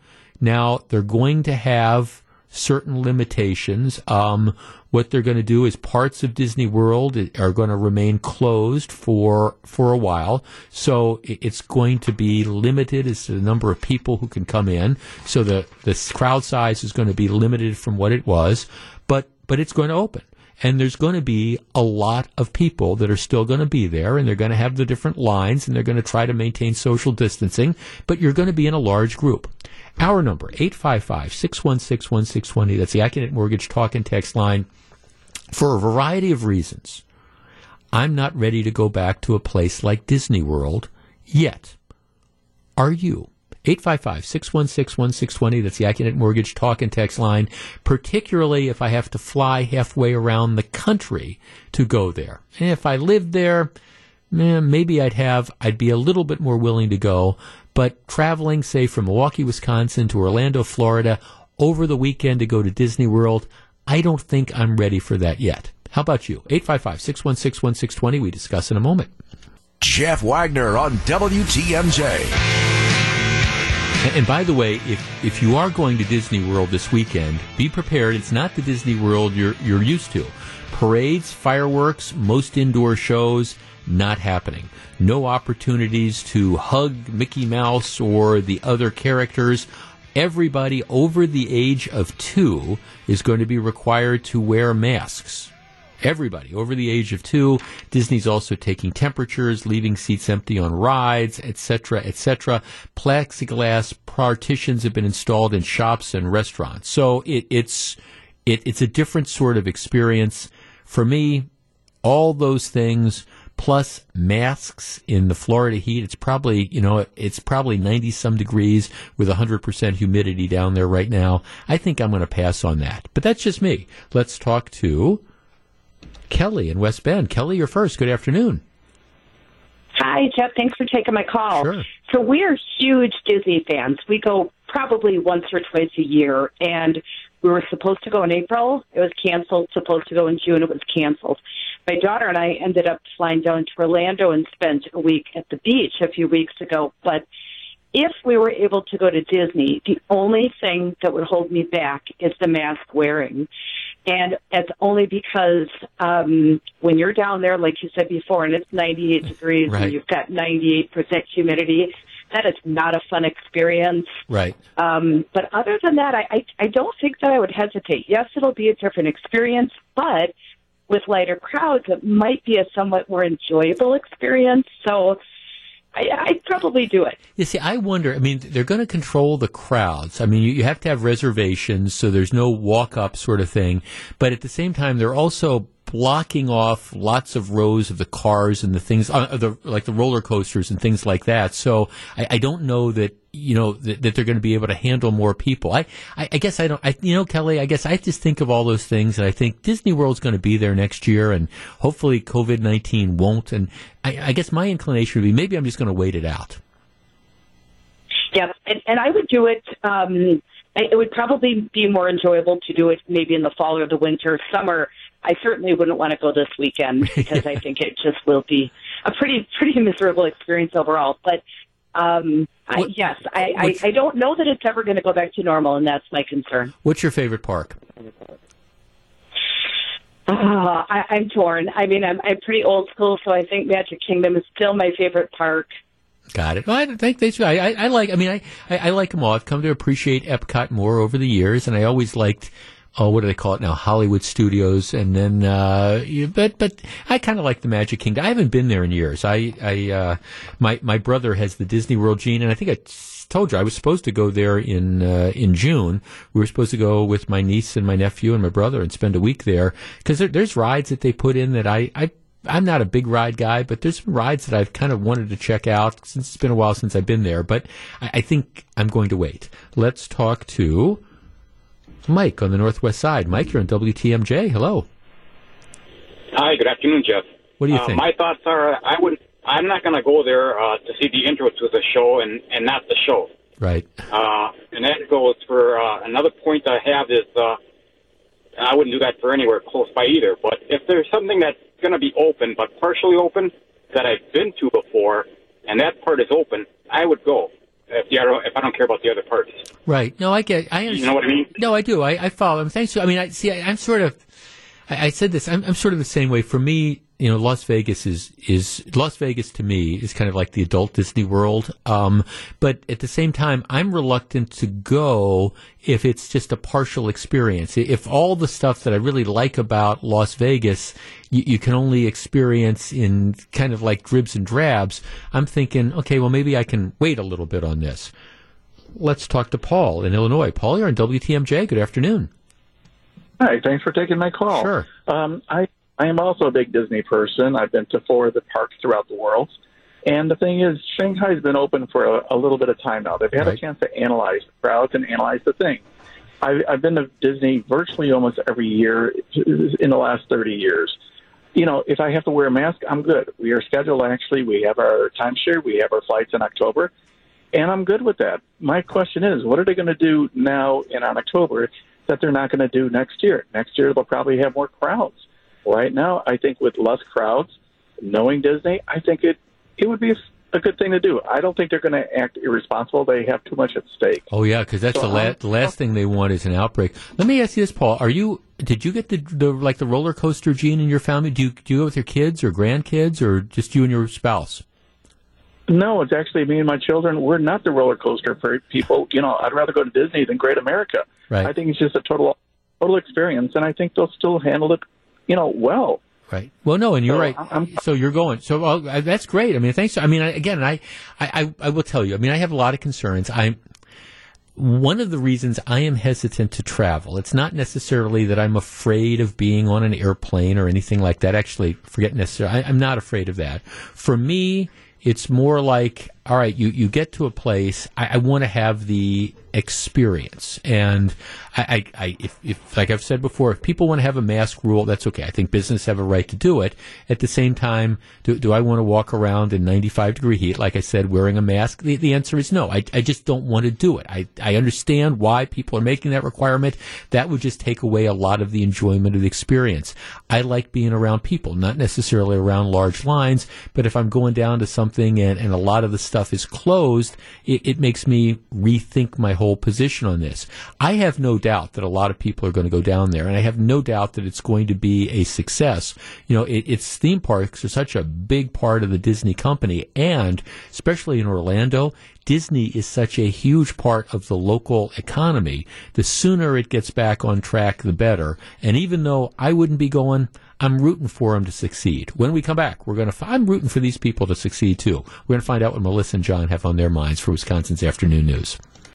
Now, they're going to have certain limitations. Um, what they're going to do is parts of Disney World are going to remain closed for for a while. So it's going to be limited as to the number of people who can come in. So the the crowd size is going to be limited from what it was, but but it's going to open. And there's going to be a lot of people that are still going to be there, and they're going to have the different lines, and they're going to try to maintain social distancing, but you're going to be in a large group. Our number, 855 616 1620. That's the Accunet Mortgage talk and text line. For a variety of reasons, I'm not ready to go back to a place like Disney World yet. Are you? 855 616 1620. That's the Accunet Mortgage talk and text line, particularly if I have to fly halfway around the country to go there. And if I lived there, eh, maybe I'd have, I'd be a little bit more willing to go. But traveling, say, from Milwaukee, Wisconsin to Orlando, Florida, over the weekend to go to Disney World. I don't think I'm ready for that yet. How about you? 855 616 1620. We discuss in a moment. Jeff Wagner on WTMJ. And, by the way, if if you are going to Disney World this weekend, be prepared. It's not the Disney World you're you're used to. Parades, fireworks, most indoor shows not happening. No opportunities to hug Mickey Mouse or the other characters. Everybody over the age of two is going to be required to wear masks everybody over the age of two. Disney's also taking temperatures, leaving seats empty on rides, etc., etc. Plexiglass partitions have been installed in shops and restaurants, so it, it's it, it's a different sort of experience for me. All those things plus masks in the Florida heat. It's probably, you know, it's probably 90 some degrees with 100% humidity down there right now. I think I'm going to pass on that. But that's just me. Let's talk to Kelly in West Bend. Kelly, you're first. Good afternoon. Hi, Jeff. Thanks for taking my call. Sure. So we're huge Disney fans. We go probably once or twice a year, and we were supposed to go in April. It was canceled. Supposed to go in June. It was canceled. My daughter and I ended up flying down to Orlando and spent a week at the beach a few weeks ago. But if we were able to go to Disney, the only thing that would hold me back is the mask wearing. And it's only because um, when you're down there, like you said before, and it's 98 [laughs] degrees Right. and you've got 98% humidity, that is not a fun experience. Right. Um, but other than that, I, I, I don't think that I would hesitate. Yes, it'll be a different experience, but with lighter crowds, it might be a somewhat more enjoyable experience. So I, I'd probably do it. You see, I wonder. I mean, they're going to control the crowds. I mean, you, you have to have reservations, so there's no walk up sort of thing. But at the same time, they're also blocking off lots of rows of the cars and the things, uh, the like the roller coasters and things like that. So I, I don't know that you know that, that they're going to be able to handle more people. I, I, I guess I don't. I, you know, Kelly. I guess I just think of all those things, and I think Disney World's going to be there next year, and hopefully COVID nineteen won't. And I, I guess my inclination would be maybe I'm just going to wait it out. Yeah, and, and I would do it. Um, it would probably be more enjoyable to do it maybe in the fall or the winter. Summer, I certainly wouldn't want to go this weekend [laughs] because I think it just will be a pretty pretty miserable experience overall. But um, I, yes, I, I, I don't know that it's ever going to go back to normal, and that's my concern. What's your favorite park? Uh, I, I'm torn. I mean, I'm, I'm pretty old school, so I think Magic Kingdom is still my favorite park. Got it. Well, I think they. I, I, I like. I mean, I, I, I like them all. I've come to appreciate Epcot more over the years, and I always liked. Oh, what do they call it now? Hollywood Studios, and then. Uh, you, but but I kind of like the Magic Kingdom. I haven't been there in years. I I uh, my my brother has the Disney World gene, and I think I told you I was supposed to go there in uh, in June. We were supposed to go with my niece and my nephew and my brother and spend a week there because there, there's rides that they put in that I. I I'm not a big ride guy, but there's some rides that I've kind of wanted to check out since it's been a while since I've been there. But I, I think I'm going to wait. Let's talk to Mike on the Northwest Side. Mike, you're on WTMJ. Hello. Hi, good afternoon, Jeff. What do you uh, think? My thoughts are, I would, I'm not going to go there uh, to see the intro to the show and and not the show. Right. Uh, and that goes for uh, another point I have is uh, I wouldn't do that for anywhere close by either. But if there's something that's going to be open but partially open that I've been to before, and that part is open, I would go. If the other, if I don't care about the other parts, Right. No, I get. I understand. you know what I mean? No, I do. I, I follow him. Thanks. I mean, I see. I, I'm sort of. I, I said this. I'm, I'm sort of the same way. For me, you know, Las Vegas is is Las Vegas to me is kind of like the adult Disney World. Um, but at the same time, I'm reluctant to go if it's just a partial experience. If all the stuff that I really like about Las Vegas, you, you can only experience in kind of like dribs and drabs. I'm thinking, okay, well, maybe I can wait a little bit on this. Let's talk to Paul in Illinois. Paul, you're on WTMJ. Good afternoon. Hi, thanks for taking my call. Sure. Um, I I am also a big Disney person. I've been to four of the parks throughout the world. And the thing is, Shanghai's been open for a, a little bit of time now. They've had Right. a chance to analyze the crowds and analyze the thing. I, I've been to Disney virtually almost every year in the last 30 years. You know, if I have to wear a mask, I'm good. We are scheduled actually. We have our timeshare. We have our flights in October. and I'm good with that. My question is, what are they going to do now in on October that they're not going to do next year? Next year they'll probably have more crowds. Right now, I think with less crowds, knowing Disney, I think it it would be a, a good thing to do. I don't think they're going to act irresponsible. They have too much at stake. Oh yeah, because that's So the, la- I'm- the last thing they want is an outbreak. Let me ask you this, Paul: Are you did you get the, the like the roller coaster gene in your family? Do you do you go with your kids or grandkids or just you and your spouse? No, it's actually me and my children. We're not the roller coaster for people. You know, I'd rather go to Disney than Great America. Right. I think it's just a total total experience, and I think they'll still handle it, you know, well. Right. Well, no, and you're So right. I'm- so you're going. So well, I- that's great. I mean, thanks. I mean, I, again, I, I, I- I will tell you. I mean, I have a lot of concerns. I'm one of the reasons I am hesitant to travel. It's not necessarily that I'm afraid of being on an airplane or anything like that. Actually, forget necessarily. I, I'm not afraid of that. For me, it's more like, all right, you, you get to a place. I, I want to have the experience, and I, I, I if, if like I've said before, if people want to have a mask rule, that's okay. I think business have a right to do it. At the same time, do, do I want to walk around in 95 degree heat, like I said, wearing a mask? The, the answer is no. I, I just don't want to do it. I, I understand why people are making that requirement. That would just take away a lot of the enjoyment of the experience. I like being around people, not necessarily around large lines, but if I'm going down to something and, and a lot of the stuff is closed, it, it makes me rethink my whole position on this. I have no doubt that a lot of people are going to go down there, and I have no doubt that it's going to be a success. You know, it, it's theme parks are such a big part of the Disney company, and especially in Orlando, Disney is such a huge part of the local economy. The sooner it gets back on track, the better. And even though I wouldn't be going, I'm rooting for them to succeed. When we come back, we're going to. I'm rooting for these people to succeed too. We're going to find out what Melissa and John have on their minds for Wisconsin's afternoon news.